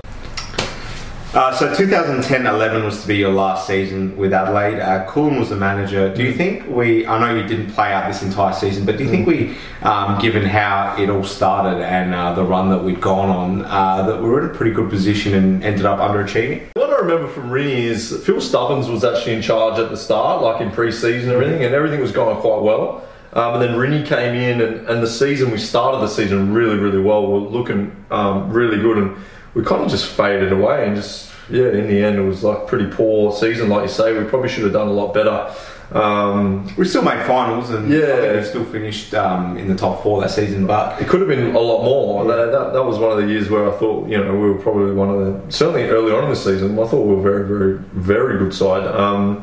Speaker 3: Uh, so 2010-11 was to be your last season with Adelaide. Uh, was the manager. Do you think we? I know you didn't play out this entire season, but do you think we, um, given how it all started and uh, the run that we'd gone on, uh, that we were in a pretty good position and ended up underachieving?
Speaker 4: What I remember from Rini is Phil Stubbins was actually in charge at the start, like in pre-season and everything, and everything was going quite well. Um, and then Rini came in, and, and the season we started the season really, really well. We We're looking um, really good, and we kind of just faded away, and just yeah, in the end, it was like pretty poor season, like you say. We probably should have done a lot better. Um,
Speaker 3: We still made finals, and
Speaker 4: Yeah.
Speaker 3: We still finished um, in the top four that season. But
Speaker 4: It could have been a lot more. That, that, that was one of the years where I thought, you know, we were probably one of the certainly early on in the season. I thought we were very, very, very good side. Um,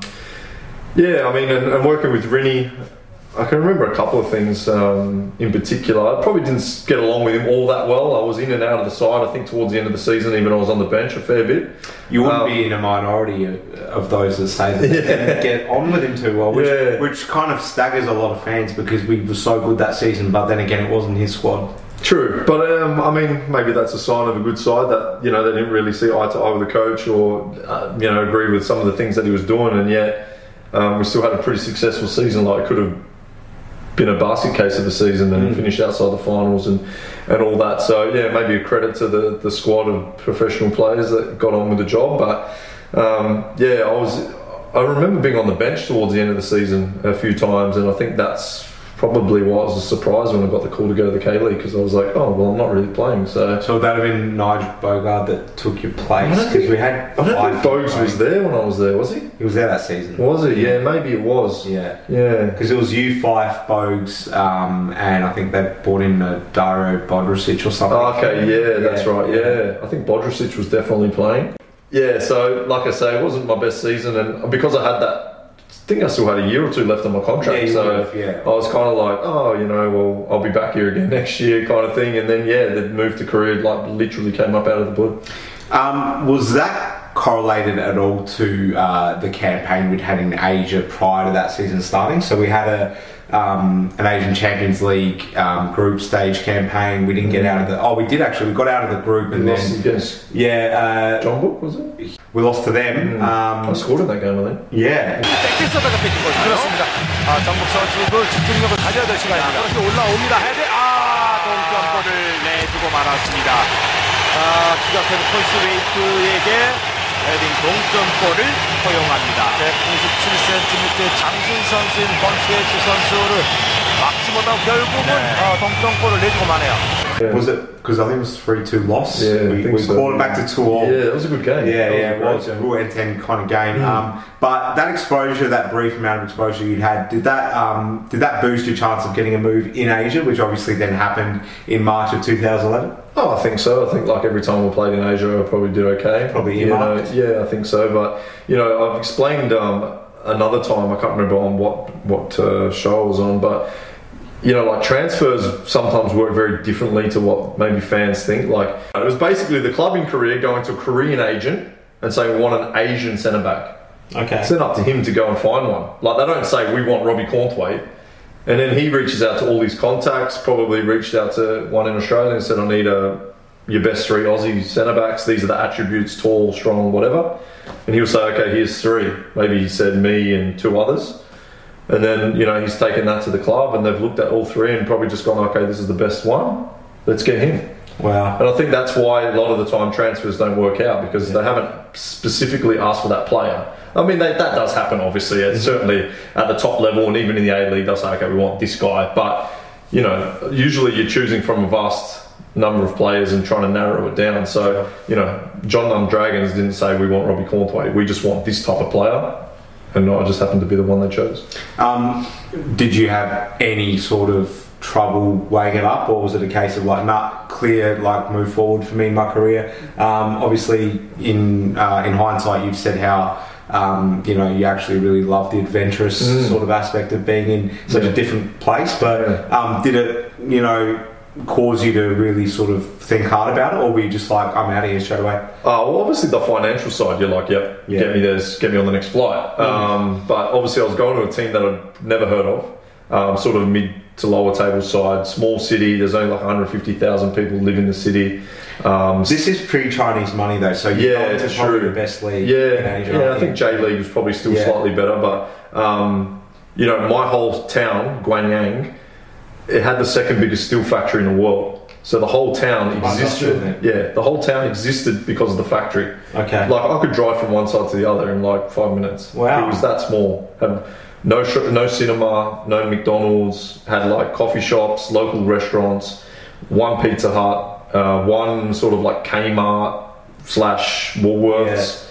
Speaker 4: yeah, I mean, and, and working with Rini, I can remember a couple of things um, in particular. I probably didn't get along with him all that well. I was in and out of the side. I think towards the end of the season, even I was on the bench a fair bit.
Speaker 3: you wouldn't
Speaker 4: Um,
Speaker 3: be in a minority of, those that say that they didn't <laughs> get on with him too well, which,
Speaker 4: Yeah.
Speaker 3: which kind of staggers a lot of fans because we were so good that season. But then again, it wasn't his squad.
Speaker 4: True, but um, I mean, maybe that's a sign of a good side that you know they didn't really see eye to eye with the coach, or uh, you know agree with some of the things that he was doing, and yet um, we still had a pretty successful season. Like could have been a basket case of a season and finished outside the finals and and all that. So yeah, maybe a credit to the the squad of professional players that got on with the job. But um, yeah, I was. I remember being on the bench towards the end of the season a few times, and I think that's probably why I was surprised when I got the call to go to the K League because I was like, oh well, I'm not really playing. So
Speaker 3: So that have been Nigel Boogaard that took your place because we had.
Speaker 4: I don't think Bogues was there when I was there, was he?
Speaker 3: He was there that season.
Speaker 4: Was he? Yeah, maybe it was.
Speaker 3: Yeah.
Speaker 4: Yeah.
Speaker 3: Because it was you, Fyfe, Bogues, um, and I think they brought in uh, Dario Bodrusic or something.
Speaker 4: Oh, okay, yeah, that's right. Yeah. I think Bodrusic was definitely playing. Yeah, so like I say, it wasn't my best season, and because I had that, think I still had a year or two left on my contract.
Speaker 3: Yeah,
Speaker 4: so
Speaker 3: would've, yeah.
Speaker 4: I was kind of like, oh, you know, well, I'll be back here again <laughs> next year, kind of thing. And then yeah, the move to Korea like literally came up out of the blue.
Speaker 3: Um, was that correlated at all to uh, the campaign we'd had in Asia prior to that season starting? So we had a um, an Asian Champions League um, group stage campaign. We didn't get out of the. Oh, we did actually. We got out of the group and
Speaker 4: Lost
Speaker 3: then
Speaker 4: against
Speaker 3: yeah, uh,
Speaker 4: Jeonbuk, was it?
Speaker 3: we lost to them.
Speaker 4: I
Speaker 3: Um,
Speaker 4: scored in that game, I think.
Speaker 3: yeah.
Speaker 8: 이트에게 헤딩 동점골을 허용합니다. 197cm 장신 선수인 폴스웨이트 선수를 막지 못하고 결국은 어, 동점골을 내주고 마네요.
Speaker 4: Yeah.
Speaker 3: Was it because I think it was three two loss?
Speaker 4: Yeah, I
Speaker 3: we,
Speaker 4: think
Speaker 3: we
Speaker 4: so.
Speaker 3: called it back to two all.
Speaker 4: Yeah, that was a good game.
Speaker 3: Yeah,
Speaker 4: That
Speaker 3: yeah,
Speaker 4: a
Speaker 3: it
Speaker 4: great
Speaker 3: was a
Speaker 4: game.
Speaker 3: real end ten kind of game. Um, but that exposure, that brief amount of exposure you'd had, did that um, did that boost your chance of getting a move in Asia, which obviously then happened in March of 2011?
Speaker 4: Oh, I think so. I think like every time we played in Asia, I probably did okay.
Speaker 3: Probably
Speaker 4: you know,
Speaker 3: earmarked.
Speaker 4: yeah, I think so. But you know, I've explained um, another time. I can't remember on what what uh, show I was on, but you know, like transfers sometimes work very differently to what maybe fans think. Like it was basically the club in Korea going to a Korean agent and saying we want an Asian centre back.
Speaker 3: Okay.
Speaker 4: It's then up to him to go and find one. Like they don't say we want Robbie Cornthwaite, and then he reaches out to all his contacts. Probably reached out to one in Australia and said I need a your best three Aussie centre backs. These are the attributes: tall, strong, whatever. And he'll say, okay, here's three. Maybe he said me and two others. And then you know he's taken that to the club, and they've looked at all three and probably just gone, okay, this is the best one. Let's get him.
Speaker 3: Wow.
Speaker 4: And I think that's why a lot of the time transfers don't work out because they haven't specifically asked for that player. I mean, they, that does happen, obviously.
Speaker 3: Mm-hmm.
Speaker 4: It's certainly at the top level and even in the A League, they'll say, okay, we want this guy. But, you know, usually you're choosing from a vast number of players and trying to narrow it down. So, you know, Jeonnam Dragons didn't say we want Robbie Cornthwaite. We just want this type of player. And I just happened to be the one they chose.
Speaker 3: Um, did you have any sort of trouble weighing it up, or was it a case of like, nah, clear, like move forward for me in my career? Um, obviously, in uh, in hindsight, you've said how. Um, you know, you actually really love the adventurous sort of aspect of being in such
Speaker 4: Yeah.
Speaker 3: a different place. But um, did it, you know, cause you to really sort of think hard about it, or were you just like, I'm out of here straight away?
Speaker 4: Oh, well, obviously the financial side, you're like, yep,
Speaker 3: Yeah.
Speaker 4: get me this, get me on the next flight. Um, but obviously, I was going to a team that I'd never heard of, um, sort of mid to lower table side, small city. There's only like 150,000 people live in the city. Um,
Speaker 3: This is pre-Chinese money though, so you're
Speaker 4: Yeah,
Speaker 3: going to
Speaker 4: it's
Speaker 3: probably
Speaker 4: true.
Speaker 3: the best league
Speaker 4: yeah,
Speaker 3: in Asia.
Speaker 4: yeah. I
Speaker 3: aren't
Speaker 4: think? J League was probably still
Speaker 3: Yeah.
Speaker 4: slightly better, but um, you know, my whole town, Gwangyang, it had the second biggest steel factory in the world. So the whole town existed. Yeah, the whole town existed because of the factory.
Speaker 3: Okay.
Speaker 4: Like I could drive from one side to the other in like five minutes.
Speaker 3: Wow.
Speaker 4: It was that small. Had no sh- no cinema, no McDonald's. Had like coffee shops, local restaurants, one Pizza Hut, uh, one sort of like Kmart slash Woolworths.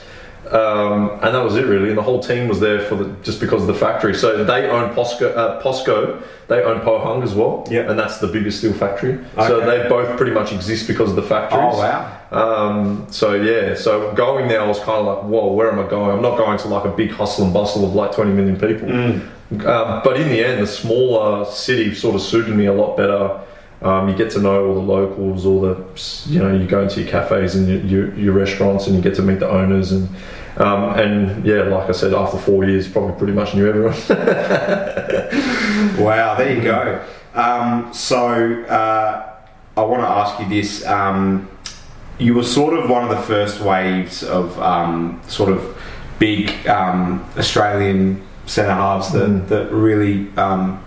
Speaker 4: Um, and that was it really, and the whole team was there for the, just because of the factory. So they own Posco, uh, Posco, they own Pohang as well,
Speaker 3: Yeah.
Speaker 4: and that's the biggest steel factory. So they both pretty much exist because of the factories.
Speaker 3: Oh wow.
Speaker 4: Um, so yeah, so going there, I was kind of like, whoa, where am I going? I'm not going to like a big hustle and bustle of like 20 million people. Um, but in the end, the smaller city sort of suited me a lot better. Um, you get to know all the locals, all the, you know, you go into your cafes and your, your, your restaurants and you get to meet the owners and, um, and yeah, like I said, after four years, probably pretty much knew everyone. <laughs>
Speaker 3: Wow, there you go. Um, so uh, I want to ask you this. Um, you were sort of one of the first waves of um, sort of big um, Australian centre halves that, that really um,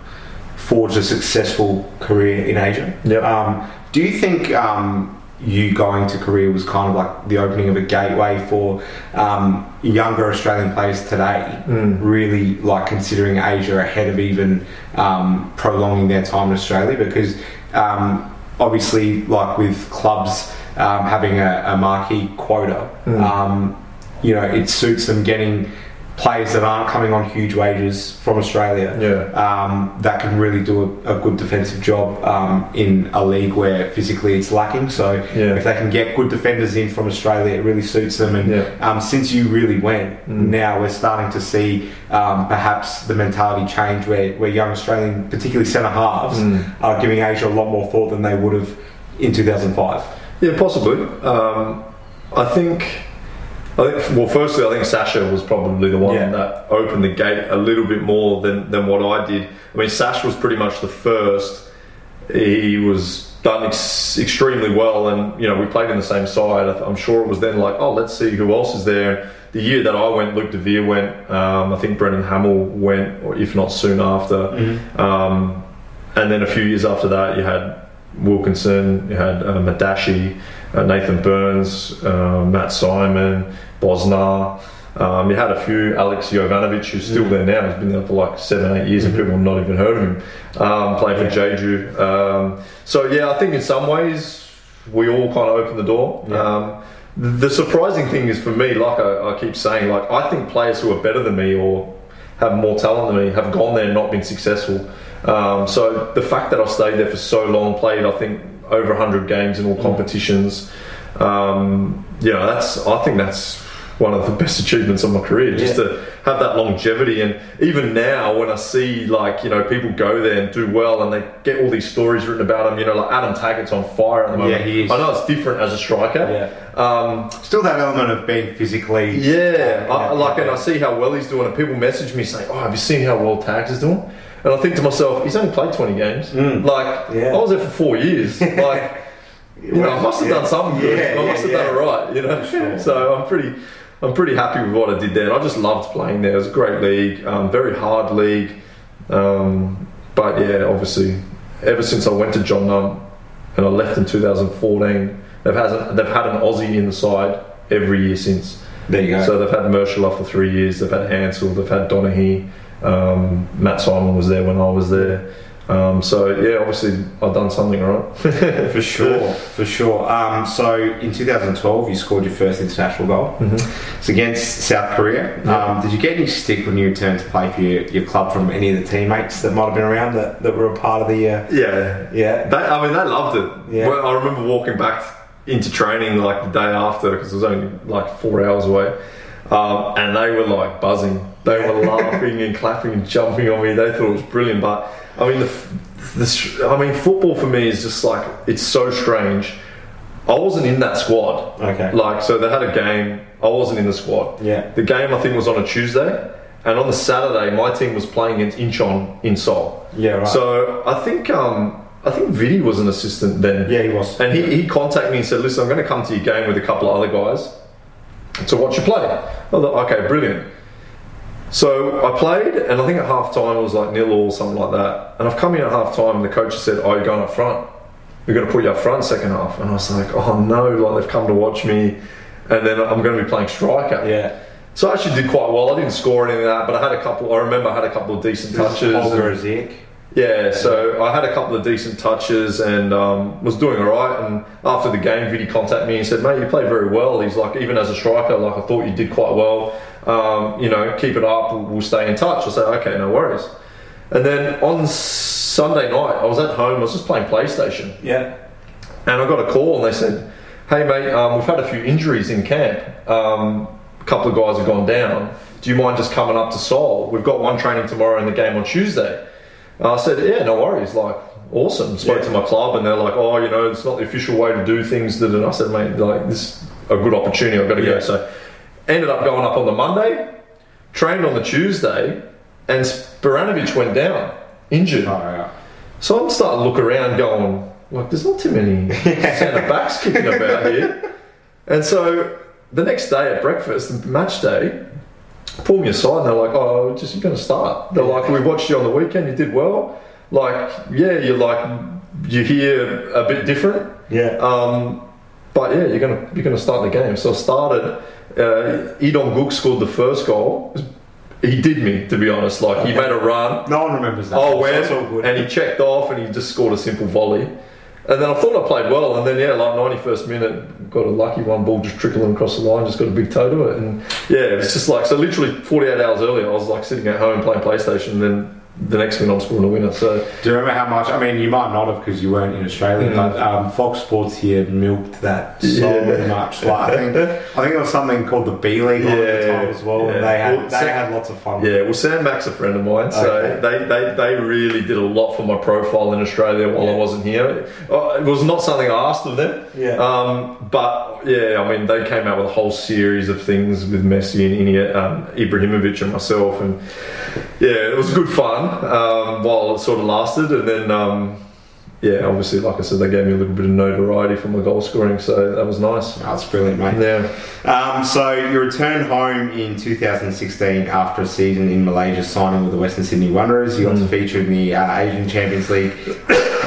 Speaker 3: forged a successful career in Asia.
Speaker 4: Yep.
Speaker 3: Um, do you think um, you going to Korea was kind of like the opening of a gateway for um, younger Australian players today, really like considering Asia ahead of even um, prolonging their time in Australia? Because um, obviously, like with clubs um, having a, a marquee quota, um, you know, it suits them getting players that aren't coming on huge wages from Australia
Speaker 4: Yeah.
Speaker 3: um, that can really do a, a good defensive job um, in a league where physically it's lacking. So
Speaker 4: Yeah.
Speaker 3: if they can get good defenders in from Australia, it really suits them. And
Speaker 4: Yeah.
Speaker 3: um, since you really went, now we're starting to see um, perhaps the mentality change where, where young Australian, particularly centre halves, are giving Asia a lot more thought than they would have in 2005.
Speaker 4: Yeah, possibly. Um, I think. I think. Well, firstly, I think Sasha was probably the one
Speaker 3: Yeah.
Speaker 4: that opened the gate a little bit more than, than what I did. I mean, Sasha was pretty much the first. He was done ex- extremely well, and you know we played in the same side. I'm sure it was then like, oh, let's see who else is there. The year that I went, Luke DeVere went. Um, I think Brendan Hamill went, or if not soon after. Um, and then a few years after that, you had Wilkinson, you had uh, Madashi, uh, Nathan Burns, uh, Matt Simon, Bosnar. Um, you had a few, Alex Jovanovic, who's still there now. He's been there for like seven, eight years, and people have not even heard of him. Um, playing for Jeju. Um, so yeah, I think in some ways we all kind of opened the door. Um, the surprising thing is for me, like I, I keep saying, like I think players who are better than me or have more talent than me have gone there and not been successful. Um, so the fact that I stayed there for so long, played I think over 100 games in all competitions, um, you know, that's I think that's one of the best achievements of my career, just
Speaker 3: Yeah.
Speaker 4: to have that longevity. And even now, when I see like you know people go there and do well, and they get all these stories written about them, you know, like Adam Taggart's on fire at the moment.
Speaker 3: Yeah, he is.
Speaker 4: I know it's different as a striker. Yeah. Um,
Speaker 3: Still that element of being physically.
Speaker 4: yeah, I, like, and I see how well he's doing, and people message me saying, "Oh, have you seen how well Tags is doing?" And I think to myself, he's only played twenty games. Like,
Speaker 3: Yeah.
Speaker 4: I was there for four years. <laughs> like, you know, I must have done something good.
Speaker 3: Yeah,
Speaker 4: I must have
Speaker 3: yeah,
Speaker 4: done it right, you know. So I'm pretty, I'm pretty happy with what I did there. And I just loved playing there. It was a great league, um, very hard league. Um, but yeah, obviously, ever since I went to Jeonnam and I left in 2014, they've had they've had an Aussie in the side every year since.
Speaker 3: There you go.
Speaker 4: So they've had Mrcela for three years. They've had Hansel. They've had Donaghy. Um, Matt Simon was there when I was there. Um, so yeah, obviously I've done something right. <laughs>
Speaker 3: For sure, <laughs> for sure. Um, so in 2012, you scored your first international goal.
Speaker 4: Mm-hmm.
Speaker 3: It's against South Korea. Um, did you get any stick when you returned to play for your, your club from any of the teammates that might have been around that, that were a part of the? Uh,
Speaker 4: Yeah,
Speaker 3: Yeah.
Speaker 4: They, I mean, they loved it.
Speaker 3: Yeah.
Speaker 4: Well, I remember walking back into training like the day after because it was only like four hours away, um, and they were like buzzing. They were <laughs> laughing and clapping and jumping on me. They thought it was brilliant. But I mean, the, the I mean, football for me is just like it's so strange. I wasn't in that squad.
Speaker 3: Okay.
Speaker 4: Like, so they had a game. I wasn't in the squad.
Speaker 3: Yeah.
Speaker 4: The game I think was on a Tuesday, and on the Saturday my team was playing against Incheon in Seoul.
Speaker 3: Yeah, right.
Speaker 4: So I think um, I think Vidi was an assistant then.
Speaker 3: Yeah, he was.
Speaker 4: And he, he contacted me and said, "Listen, I'm going to come to your game with a couple of other guys to watch you play." I thought, "Okay, brilliant." So I played, and I think at half time it was like nil or something like that. And I've come in at half time, and the coach said, "Oh, you're going up front. We're going to put you up front second half." And I was like, "Oh no!" Like they've come to watch me, and then I'm going to be playing striker.
Speaker 3: yeah.
Speaker 4: So I actually did quite well. I didn't score anything like that, but I had a couple. I remember I had a couple of decent touches.
Speaker 3: Ziek.
Speaker 4: yeah, so I had a couple of decent touches and um, was doing all right. And after the game, Vidi contacted me and said, "Mate, you played very well." He's like, even as a striker, like I thought you did quite well. Um, you know, keep it up. We'll, we'll stay in touch. I said, "Okay, no worries." And then on Sunday night, I was at home. I was just playing PlayStation,
Speaker 3: Yeah.
Speaker 4: and I got a call and they said, "Hey mate, um, we've had a few injuries in camp. Um, a couple of guys have gone down. Do you mind just coming up to Seoul? We've got one training tomorrow and the game on Tuesday." And I said, "Yeah, no worries. Like, awesome." Spoke
Speaker 3: Yeah.
Speaker 4: to my club and they're like, "Oh, you know, it's not the official way to do things." That and I said, "Mate, like this is a good opportunity. I've got to
Speaker 3: Yeah.
Speaker 4: go." So ended up going up on the Monday, trained on the Tuesday, and Spiranovic went down injured.
Speaker 3: Oh, yeah.
Speaker 4: So I'm starting to look around going, like, there's not too many centre backs kicking about here. And so the next day at breakfast, match day, pull me aside and they're like, oh, just you're going to start. They're like, we watched you on the weekend, you did well. Like, yeah, you're like, you're here a bit different.
Speaker 3: Yeah.
Speaker 4: Um, but yeah, you're gonna you're gonna start the game. So I started. Uh, Lee Dong-gook scored the first goal. He did me, to be honest. Like he made a run.
Speaker 3: No one remembers that.
Speaker 4: Oh,
Speaker 3: so
Speaker 4: when
Speaker 3: it's all good.
Speaker 4: and he checked off and he just scored a simple volley. And then I thought I played well, and then yeah, like 91st minute, got a lucky one ball just trickling across the line, just got a big toe to it, and yeah, it was just like so. Literally 48 hours earlier, I was like sitting at home playing PlayStation, and then the next minute I'm scoring a winner. So
Speaker 3: Do you remember how much? I mean, you might not have because you weren't in Australia,
Speaker 4: Mm.
Speaker 3: but um, Fox Sports here milked that so
Speaker 4: Yeah.
Speaker 3: much. Like, I think I think it was something called the B League on at the time as well.
Speaker 4: yeah.
Speaker 3: And they had
Speaker 4: Well,
Speaker 3: they
Speaker 4: so-
Speaker 3: had lots of fun.
Speaker 4: Yeah, well, Sam Mack's a friend of mine, so
Speaker 3: Okay.
Speaker 4: they, they, they really did a lot for my profile in Australia while I wasn't here. Uh, It was not something I asked of them,
Speaker 3: Yeah.
Speaker 4: um, but yeah, I mean, they came out with a whole series of things with Messi and Ini- um, Ibrahimovic and myself, and yeah, it was good fun um, while it sort of lasted, and then. Um, yeah, obviously, like I said, they gave me a little bit of notoriety for my goal scoring, so that was nice.
Speaker 3: Oh, that's brilliant, mate.
Speaker 4: Yeah.
Speaker 3: Um, so you returned home in 2016 after a season in Malaysia, signing with the Western Sydney Wanderers. You got
Speaker 4: Mm.
Speaker 3: to feature in the uh, Asian Champions League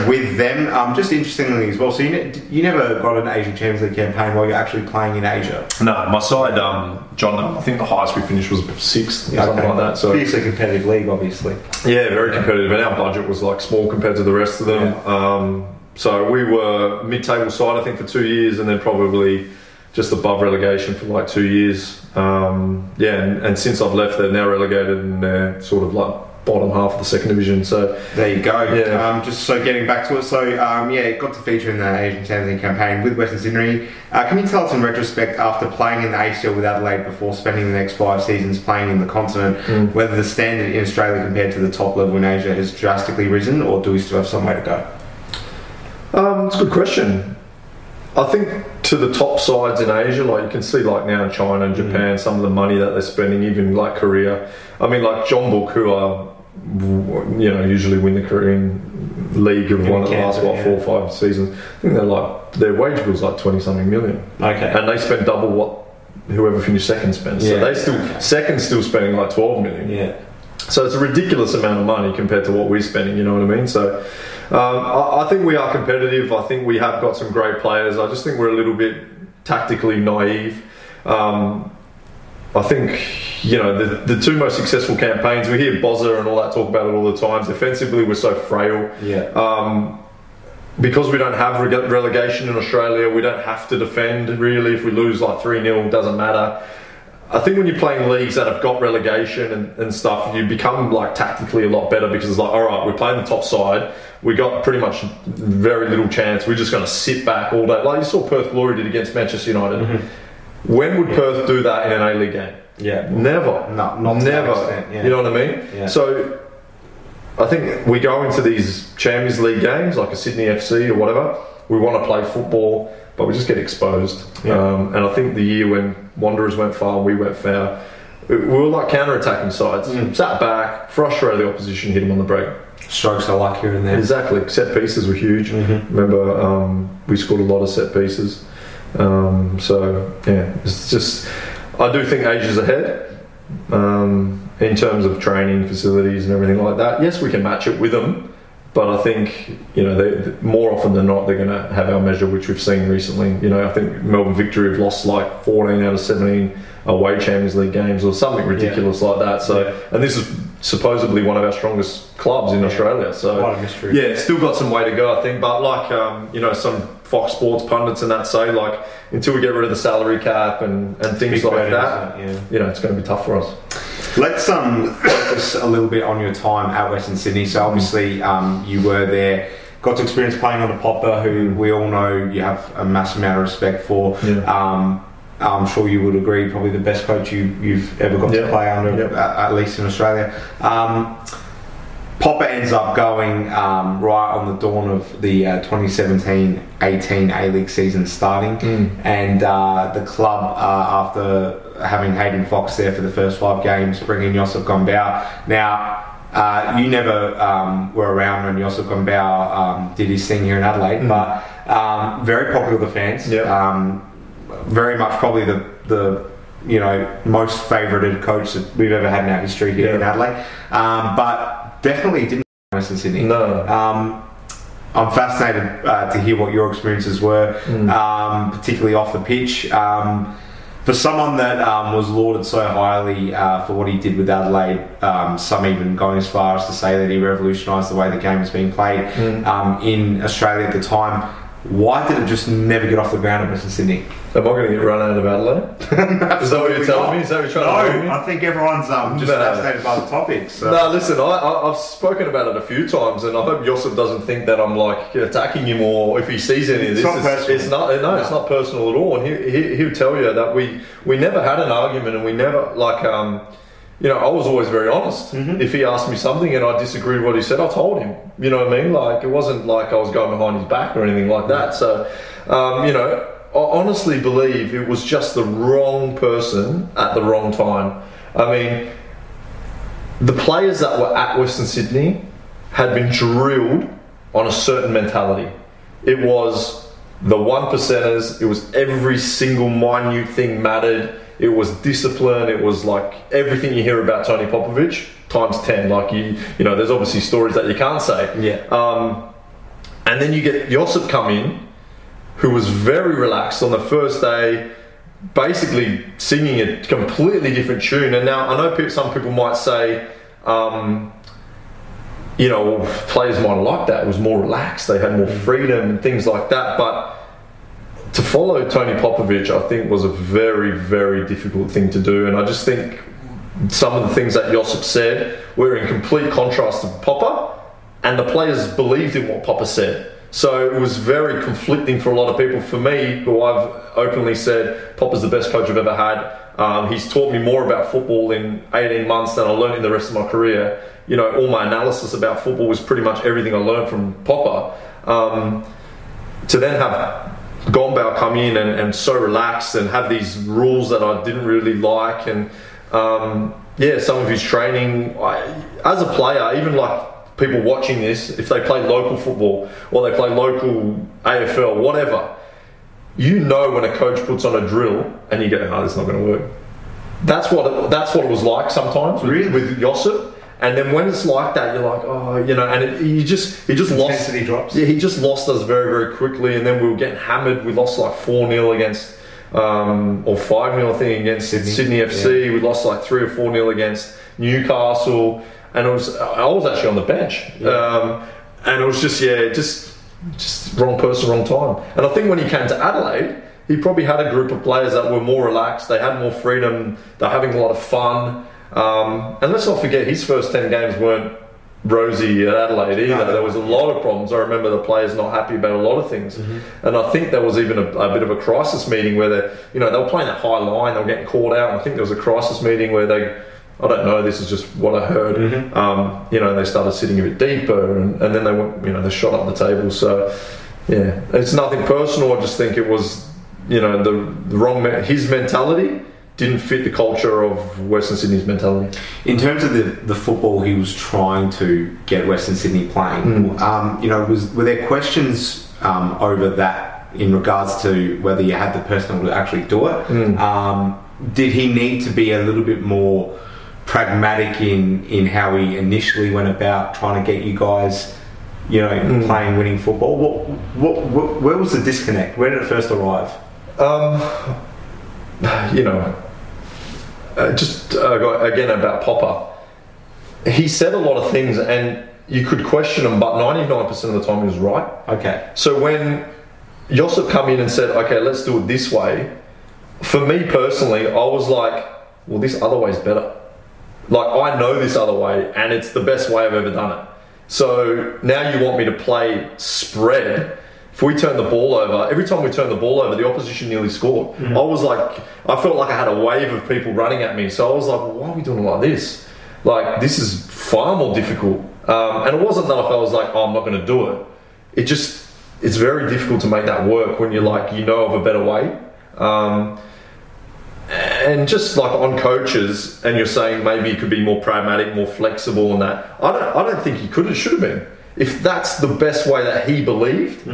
Speaker 3: with them. Um, just interestingly as well, so you, ne- you never got an Asian Champions League campaign while you're actually playing in Asia.
Speaker 4: No, my side, um, John, I think the highest we finished was sixth, or something like that. So
Speaker 3: fiercely competitive league, obviously.
Speaker 4: Yeah, very competitive, and our budget was like small compared to the rest of them. Um, so we were mid-table side, I think, for two years, and then probably just above relegation for like two years. Um, yeah, and, and since I've left, they're now relegated and they're sort of like bottom half of the second division. So
Speaker 3: There you go.
Speaker 4: Yeah.
Speaker 3: Um, just so getting back to it, so um, yeah, it got to feature in the Asian Champions League campaign with Western Sydney. Uh, can you tell us in retrospect, after playing in the ACL with Adelaide before spending the next five seasons playing in the continent,
Speaker 4: Mm.
Speaker 3: whether the standard in Australia compared to the top level in Asia has drastically risen, or do we still have some way to go?
Speaker 4: Um, it's a good question. I think to the top sides in Asia, like you can see, like now in China and Japan, some of the money that they're spending, even like Korea. I mean, like Jeonbuk, who are you know usually win the Korean league have one it the last what four or five seasons. I think they're like their wage bill's like twenty something million,
Speaker 3: Okay.
Speaker 4: and they spend double what whoever finished second spends. So they still second still spending like twelve million.
Speaker 3: yeah.
Speaker 4: So it's a ridiculous amount of money compared to what we're spending. You know what I mean? So um, I, I think we are competitive. I think we have got some great players. I just think we're a little bit tactically naive. Um, I think you know the, the two most successful campaigns. We hear Bozza and all that talk about it all the time. Defensively, we're so frail.
Speaker 3: Yeah.
Speaker 4: Um, because we don't have rele- relegation in Australia, we don't have to defend really. If we lose like 3 0, doesn't matter. I think when you're playing leagues that have got relegation and, and stuff, you become like tactically a lot better because it's like, all right, we're playing the top side. We got pretty much very little chance. We're just going to sit back all day. Like you saw Perth Glory did against Manchester United. When would Perth do that in an A League game?
Speaker 3: Yeah.
Speaker 4: Never.
Speaker 3: No, not
Speaker 4: never.
Speaker 3: extent, yeah.
Speaker 4: You know what I mean?
Speaker 3: Yeah.
Speaker 4: So I think we go into these Champions League games, like a Sydney FC or whatever. We want to play football, but we just get exposed.
Speaker 3: Yeah.
Speaker 4: Um, and I think the year when Wanderers went far, we went far. We were like counter-attacking sides.
Speaker 3: Mm.
Speaker 4: Sat back, frustrated the opposition, hit them on the break.
Speaker 3: Strokes of luck here and there.
Speaker 4: Exactly. Set pieces were huge.
Speaker 3: Mm-hmm.
Speaker 4: Remember, um, we scored a lot of set pieces. Um, so yeah, it's just. I do think Asia's ahead um, in terms of training facilities and everything like that. Yes, we can match it with them, but I think you know they, more often than not they're going to have our measure, which we've seen recently. You know, I think Melbourne Victory have lost like 14 out of 17 away Champions League games or something ridiculous like that. So, and this is supposedly one of our strongest clubs in Australia. So,
Speaker 3: Quite a mystery.
Speaker 4: yeah, it's still got some way to go, I think. But like um, you know, some Fox Sports pundits and that say like until we get rid of the salary cap and, and things
Speaker 3: Big
Speaker 4: like
Speaker 3: burdens,
Speaker 4: that,
Speaker 3: yeah.
Speaker 4: you know, it's going to be tough for us.
Speaker 3: Let's um, focus a little bit on your time at Western Sydney. So obviously um, you were there, got to experience playing under Popper, who we all know you have a massive amount of respect for.
Speaker 4: Yeah.
Speaker 3: Um, I'm sure you would agree, probably the best coach you, you've ever got to play under,
Speaker 4: Yeah.
Speaker 3: at, at least in Australia. Um, Popper ends up going um, right on the dawn of the uh, 2017-18 A-League season starting, and uh, the club, uh, after having Hayden Fox there for the first five games, bringing Josep Gombau. Now, uh, you never um, were around when Josep Gombau um, did his thing here in Adelaide, but um, very popular with the fans.
Speaker 4: Yeah.
Speaker 3: Um, very much probably the the you know most favoured coach that we've ever had in our history here
Speaker 4: Yeah.
Speaker 3: in Adelaide, um, but definitely didn't Western Sydney.
Speaker 4: No.
Speaker 3: Um, I'm fascinated uh, to hear what your experiences were,
Speaker 4: Mm.
Speaker 3: um, particularly off the pitch. Um, for someone that um, was lauded so highly uh, for what he did with Adelaide, um, some even going as far as to say that he revolutionised the way the game was being played
Speaker 4: Mm.
Speaker 3: um, in Australia at the time. Why did it just never get off the ground at Western Sydney?
Speaker 4: Am I going to get run out of Adelaide? <laughs> Is that what you're telling me? Is that what you're trying to tell me?
Speaker 3: No, I think everyone's um, just
Speaker 4: No.
Speaker 3: fascinated by the topic. So.
Speaker 4: No, listen, I, I, I've spoken about it a few times, and I hope Josep doesn't think that I'm like attacking him or if he sees any of this.
Speaker 3: It's
Speaker 4: this.
Speaker 3: not personal.
Speaker 4: it's not. No, it's not personal at all. And he, he, he'll tell you that we we never had an argument, and we never like. Um, you know, I was always very honest. If he asked me something and I disagreed with what he said, I told him. You know what I mean? Like it wasn't like I was going behind his back or anything like that. So, um, you know, I honestly believe it was just the wrong person at the wrong time. I mean, the players that were at Western Sydney had been drilled on a certain mentality. It was the one percenters, it was every single minute thing mattered. It was discipline, it was like everything you hear about Tony Popovic times 10. Like, you, you know, there's obviously stories that you can't say.
Speaker 3: Yeah.
Speaker 4: Um, and then you get Josep come in, who was very relaxed on the first day, basically singing a completely different tune. And now I know some people might say, um, you know, players might have liked that. It was more relaxed. They had more freedom and things like that. But to follow Tony Popovic, I think, was a very, very difficult thing to do. And I just think some of the things that Josep said were in complete contrast to Popper, and the players believed in what Popper said. So it was very conflicting for a lot of people. For me, who I've openly said Popper's the best coach I've ever had. Um, he's taught me more about football in 18 months than I learned in the rest of my career. You know, all my analysis about football was pretty much everything I learned from Popper. Um, to then have Gombau come in and, and so relaxed and have these rules that I didn't really like and um, yeah, some of his training I, as a player, even like people watching this, if they play local football or they play local AFL, whatever, you know when a coach puts on a drill and you go, "Oh, this is not going to work." That's what it, that's what it was like sometimes with,
Speaker 3: Really?
Speaker 4: with Josep. And then when it's like that, you're like, oh, you know, and it, you just he just lost.
Speaker 3: Intensity drops.
Speaker 4: Yeah, he just lost us very very quickly, and then we were getting hammered. We lost like four 0 against. Um, or 5 0 I think against
Speaker 3: Sydney.
Speaker 4: Sydney, FC. We lost like 3 or 4 0 against Newcastle. And it was, I was actually on the bench. Um, and it was just, yeah, just, just wrong person, wrong time. And I think when he came to Adelaide, he probably had a group of players that were more relaxed. They had more freedom. They're having a lot of fun. Um, and let's not forget, his first 10 games weren't rosy at Adelaide either.
Speaker 3: No.
Speaker 4: There was a lot of problems. I remember the players not happy about a lot of things.
Speaker 3: Mm-hmm.
Speaker 4: And I think there was even a, a bit of a crisis meeting where they, you know, they were playing that high line. They were getting caught out. And I think there was a crisis meeting where they, I don't know. This is just what I heard.
Speaker 3: Mm-hmm.
Speaker 4: Um, you know, they started sitting a bit deeper, and, and then they went, you know, they shot up the table. So, yeah, it's nothing personal. I just think it was, you know, the, the wrong. Me- his mentality didn't fit the culture of Western Sydney's mentality.
Speaker 3: In terms of the, the football he was trying to get Western Sydney playing, um, you know, was were there questions um, over that in regards to whether you had the personnel to actually do it? Um, did he need to be a little bit more pragmatic in in how he initially went about trying to get you guys, you know, playing winning football? What, what, what where was the disconnect? Where did it first arrive?
Speaker 4: Um, you know, uh, just uh, again about Popper. He said a lot of things, and you could question him, but ninety-nine percent of the time he was right.
Speaker 3: Okay.
Speaker 4: So when Josip come in and said, "Okay, let's do it this way," for me personally, I was like, "Well, this other way is better." Like I know this other way, and it's the best way I've ever done it. So now you want me to play spread. If we turn the ball over, every time we turn the ball over, the opposition nearly scored. I was like, I felt like I had a wave of people running at me. So I was like, well, why are we doing it like this? Like this is far more difficult. Um, and it wasn't that I was like, oh, I'm not going to do it. It just, it's very difficult to make that work when you're like, you know of a better way. Um, and just like on coaches, and you're saying maybe he could be more pragmatic, more flexible, and that. I don't. I don't think he could. It should have been. If that's the best way that he believed,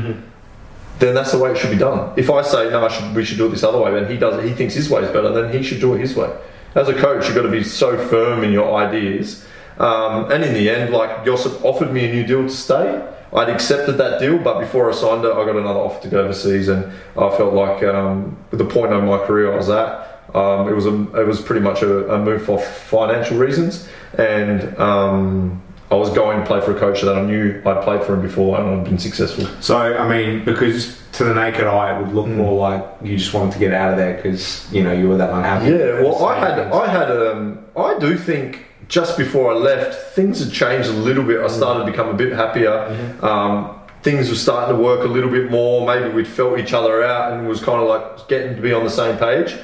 Speaker 4: then that's the way it should be done. If I say no, I should, we should do it this other way, and he does it, he thinks his way is better, then he should do it his way. As a coach, you've got to be so firm in your ideas. Um, and in the end, like Josep offered me a new deal to stay. I'd accepted that deal, but before I signed it, I got another offer to go overseas, and I felt like um, the point of my career I was at, um, it was a, it was pretty much a, a move for financial reasons, and um, I was going to play for a coach that I knew I'd played for him before and I'd been successful.
Speaker 3: So, I mean, because to the naked eye, it would look more like you just wanted to get out of there because you know you were that unhappy.
Speaker 4: Yeah, well, I had, I had, um, I do think just before I left, things had changed a little bit. I started to become a bit happier. Um, things were starting to work a little bit more. Maybe we'd felt each other out and was kind of like getting to be on the same page.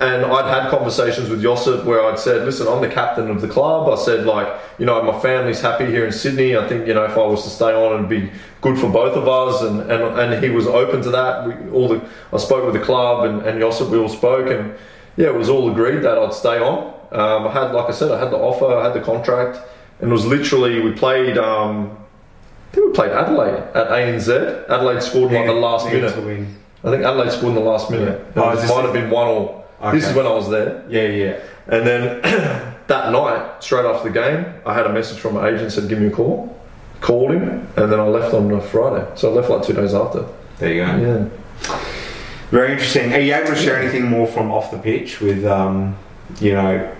Speaker 4: And I'd had conversations with Josep where I'd said, listen, I'm the captain of the club. I said, like, you know, my family's happy here in Sydney. I think, you know, if I was to stay on, it'd be good for both of us. And, and, and he was open to that. We, all the, I spoke with the club and, and Josep, we all spoke. And yeah, it was all agreed that I'd stay on. Um, I had, like I said, I had the offer, I had the contract. And it was literally, we played, um, I think we played Adelaide at ANZ. Adelaide scored like the last minute. I think Adelaide scored in the last minute.
Speaker 3: Yeah. Oh,
Speaker 4: it might have been one or. This is when I was there.
Speaker 3: Yeah, yeah.
Speaker 4: And then <clears throat> that night, straight after the game, I had a message from my agent said, "Give me a call." Called him, and then I left on a Friday. So I left like two days after.
Speaker 3: There you go.
Speaker 4: Yeah.
Speaker 3: Very interesting. Are you able to share anything more from off the pitch with, um, you know,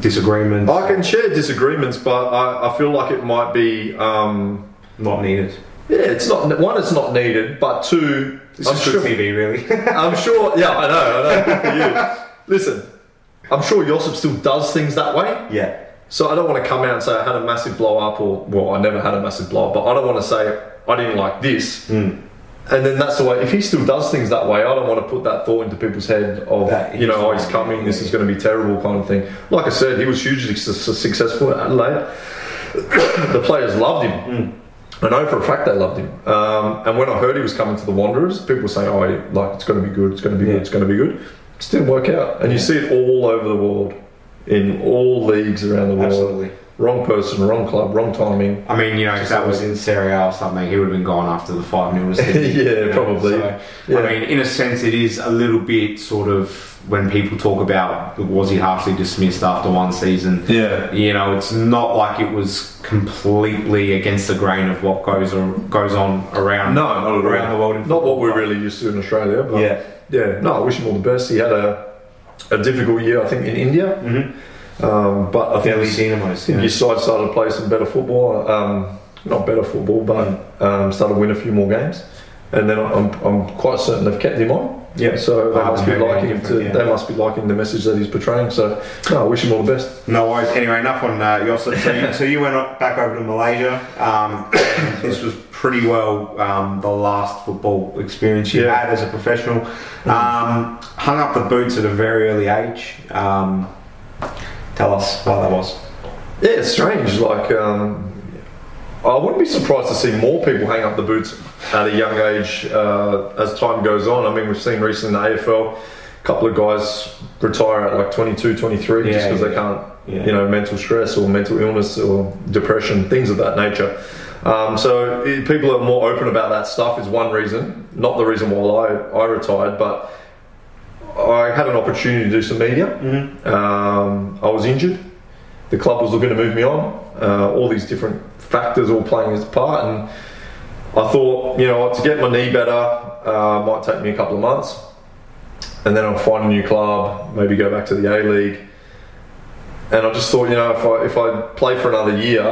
Speaker 3: disagreements?
Speaker 4: I can share disagreements, but I, I feel like it might be. Um,
Speaker 3: Not needed.
Speaker 4: yeah, it's not one. It's not needed, but two.
Speaker 3: This
Speaker 4: I'm
Speaker 3: is
Speaker 4: sure.
Speaker 3: good TV, really. <laughs>
Speaker 4: I'm sure. Yeah, I know. I know. Good for you. Listen, I'm sure Josep still does things that way.
Speaker 3: yeah.
Speaker 4: So I don't want to come out and say I had a massive blow up, or well, I never had a massive blow up, but I don't want to say I didn't like this.
Speaker 3: Mm.
Speaker 4: And then that's the way. If he still does things that way, I don't want to put that thought into people's head of
Speaker 3: That
Speaker 4: you know, oh, he's coming. This is going to be terrible, kind of thing. Like I said, he was hugely su- successful at Adelaide. <coughs> the players loved him.
Speaker 3: Mm.
Speaker 4: I know for a fact they loved him. Um, and when I heard he was coming to the Wanderers, people were saying, "Oh, like it's going to be good. It's going to be
Speaker 3: Yeah.
Speaker 4: good. It's going to be good." It didn't work out. And you see it all over the world, in all leagues around the world.
Speaker 3: Absolutely.
Speaker 4: Wrong person, wrong club, wrong timing.
Speaker 3: I mean, you know, if that was in Serie A or something, he would have been gone after the 5 0 was hit. <laughs>
Speaker 4: Yeah, probably.
Speaker 3: So,
Speaker 4: Yeah.
Speaker 3: I mean, in a sense, it is a little bit sort of when people talk about was he harshly dismissed after one season.
Speaker 4: Yeah.
Speaker 3: You know, it's not like it was completely against the grain of what goes or goes on around
Speaker 4: No, not
Speaker 3: around the world.
Speaker 4: Not what we're really used to in Australia. But
Speaker 3: Yeah.
Speaker 4: yeah. No, I wish him all the best. He had a a difficult year, I think, in India. Mm-hmm. Um, but I think
Speaker 3: Delhi Dynamos. Yeah.
Speaker 4: his side started to play some better football. Um, not better football, but um, started to win a few more games. And then I'm, I'm quite certain they've kept him on.
Speaker 3: Yeah.
Speaker 4: So they must be liking him. To,
Speaker 3: yeah.
Speaker 4: They must be liking the message that he's portraying. So no, I wish him all the best.
Speaker 3: No worries. Anyway, enough on uh, Yosef. So you, <laughs> so you went back over to Malaysia. Um, <coughs> this was pretty well um, the last football experience you
Speaker 4: Yeah.
Speaker 3: had as a professional. Um, hung up the boots at a very early age. Tell us why that was.
Speaker 4: Yeah, it's strange. Like, um, I wouldn't be surprised to see more people hang up the boots at a young age uh, as time goes on. I mean, we've seen recently in the AFL, a couple of guys retire at like 22, 23 just
Speaker 3: Yeah,
Speaker 4: because they can't,
Speaker 3: Yeah.
Speaker 4: you know, mental stress or mental illness or depression, things of that nature. Um, so people are more open about that stuff is one reason, not the reason why I, I retired, but I had an opportunity to do some media. Um, I was injured. The club was looking to move me on. Uh, all these different factors all playing its part, and I thought, you know, to get my knee better uh, might take me a couple of months, and then I'll find a new club, maybe go back to the A League. And I just thought, you know, if I if I play for another year,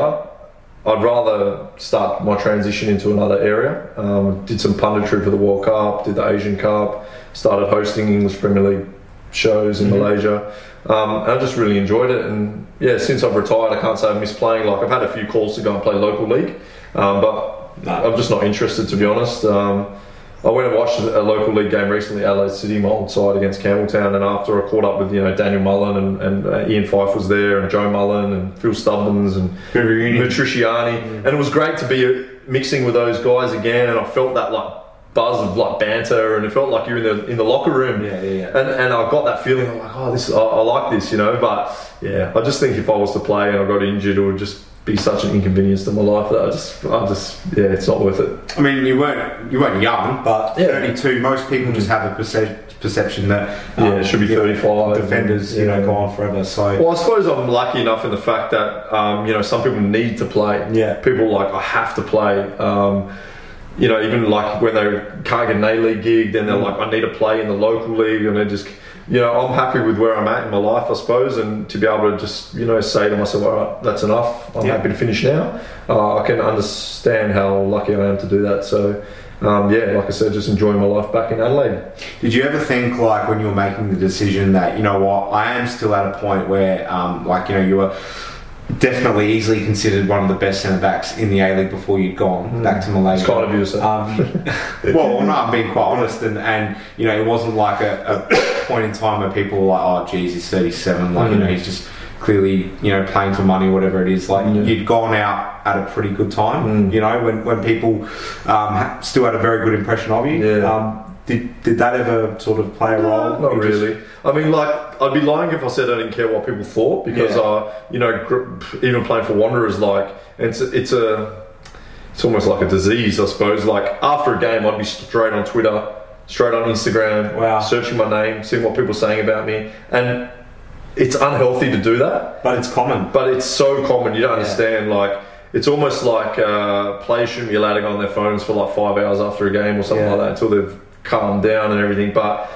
Speaker 4: I'd rather start my transition into another area. Um, did some punditry for the World Cup, did the Asian Cup, started hosting English Premier League shows in Malaysia. Um, and I just really enjoyed it. And yeah, since I've retired, I can't say I've missed playing. Like I've had a few calls to go and play local league, um, but I'm just not interested to be honest. Um, I went and watched a local league game recently, Adelaide City, my old side against Campbelltown, and after I caught up with you know Daniel Mullen and, and uh, Iain Fyfe was there, and Joe Mullen and Phil Stubbins and. Matricciani, and it was great to be mixing with those guys again, and I felt that like buzz of like banter, and it felt like you're in the in the locker room.
Speaker 3: Yeah, yeah, yeah.
Speaker 4: And and I got that feeling. I'm like, oh, this I, I like this, you know. But yeah, I just think if I was to play and I got injured, it would just be such an inconvenience to my life that I just I just yeah, it's not worth it.
Speaker 3: I mean, you weren't you weren't young, but
Speaker 4: Yeah.
Speaker 3: 32. Most people just have a perce- perception that
Speaker 4: Yeah, it should be
Speaker 3: know,
Speaker 4: 35
Speaker 3: Defenders, you know, go on forever. So
Speaker 4: Well, I suppose I'm lucky enough in the fact that um, you know some people need to play.
Speaker 3: Yeah.
Speaker 4: People like I have to play. Um, you know, even like when they can't get an A League gig, then they're
Speaker 3: Mm.
Speaker 4: like, I need to play in the local league, and they just, you know, I'm happy with where I'm at in my life, I suppose, and to be able to just, you know, say to myself, all right, that's enough. I'm
Speaker 3: Yeah.
Speaker 4: happy to finish now. Uh, I can understand how lucky I am to do that. So, um, yeah, like I said, just enjoying my life back in Adelaide.
Speaker 3: Did you ever think, like, when you were making the decision that, you know what, I am still at a point where, um, like, you know, you were definitely easily considered one of the best centre backs in the A League before you'd gone back to Malaysia?
Speaker 4: It's kind of you.
Speaker 3: Um, <laughs> well, no, I'm being quite honest, and, and you know, it wasn't like a, a <coughs> point in time where people were like, "Oh, geez, he's 37." Like, you know, he's just clearly, you know, playing for money or whatever it is. Like,
Speaker 4: Yeah.
Speaker 3: you'd gone out at a pretty good time. You know, when when people um, still had a very good impression of you.
Speaker 4: Yeah.
Speaker 3: Um, did, did that ever sort of play a role?
Speaker 4: Not
Speaker 3: just-
Speaker 4: really. I mean, like, I'd be lying if I said I didn't care what people thought because,
Speaker 3: Yeah.
Speaker 4: uh, you know, gr- even playing for Wanderers, like, it's it's a, it's almost like a disease, I suppose. Like, after a game, I'd be straight on Twitter, straight on Instagram,
Speaker 3: Wow.
Speaker 4: searching my name, seeing what people are saying about me, and it's unhealthy to do that.
Speaker 3: But it's common.
Speaker 4: But it's so common, you don't understand. Like, it's almost like uh, players shouldn't be allowed to go on their phones for like five hours after a game or something
Speaker 3: Yeah.
Speaker 4: like that until they've calmed down and everything. But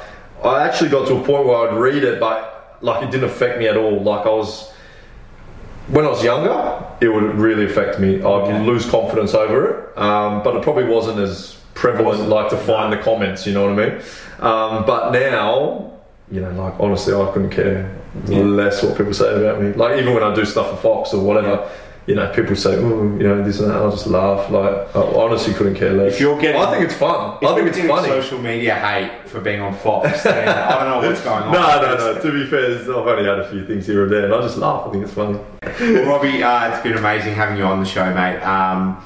Speaker 4: I actually got to a point where I'd read it, but like it didn't affect me at all. Like I was. When I was younger, it would really affect me. I'd
Speaker 3: Okay.
Speaker 4: lose confidence over it, um, but it probably wasn't as prevalent, like to find the comments. You know what I mean? Um, but now, you know, like honestly, I couldn't care
Speaker 3: Yeah.
Speaker 4: less what people say about me. Like even when I do stuff for Fox or whatever, you know, people say, "Oh, you know, this and that." I just laugh. Like I honestly couldn't care less.
Speaker 3: If you're getting-
Speaker 4: I think it's fun. I think it's funny.
Speaker 3: social media hate for being on Fox, then I don't know <laughs> what's going on.
Speaker 4: No, no, no. To be fair, I've only had a few things here and there, and I just laugh. I think it's funny.
Speaker 3: Well, Robbie, uh, it's been amazing having you on the show, mate. Um,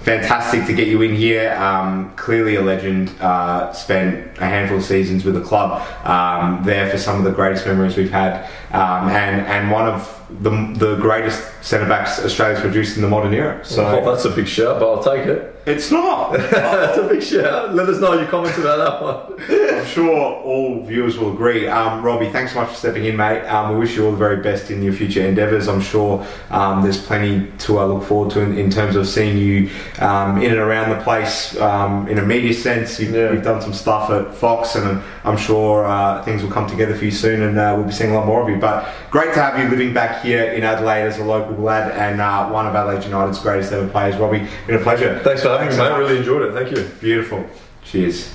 Speaker 3: fantastic to get you in here. Um, clearly a legend. Uh, spent a handful of seasons with the club. Um, there for some of the greatest memories we've had, um, and and one of the, the greatest centre backs Australia's produced in the modern era. So
Speaker 4: Oh, that's a big shout, but I'll take it.
Speaker 3: it's not. <laughs>
Speaker 4: that's a big shout. Let us know your comments about that one.
Speaker 3: I'm sure all viewers will agree. Um, Robbie, thanks so much for stepping in, mate. Um, we wish you all the very best in your future endeavours. I'm sure um, there's plenty to uh, look forward to in, in terms of seeing you um, in and around the place um, in a media sense. You've,
Speaker 4: Yeah.
Speaker 3: you've done some stuff at Fox, and I'm sure uh, things will come together for you soon, and uh, we'll be seeing a lot more of you. But great to have you living back here in Adelaide as a local lad and uh, one of Adelaide United's greatest ever players. Robbie, been a pleasure.
Speaker 4: Thanks for having me,
Speaker 3: so
Speaker 4: mate.
Speaker 3: much.
Speaker 4: Really enjoyed it. Thank you.
Speaker 3: Beautiful. Cheers.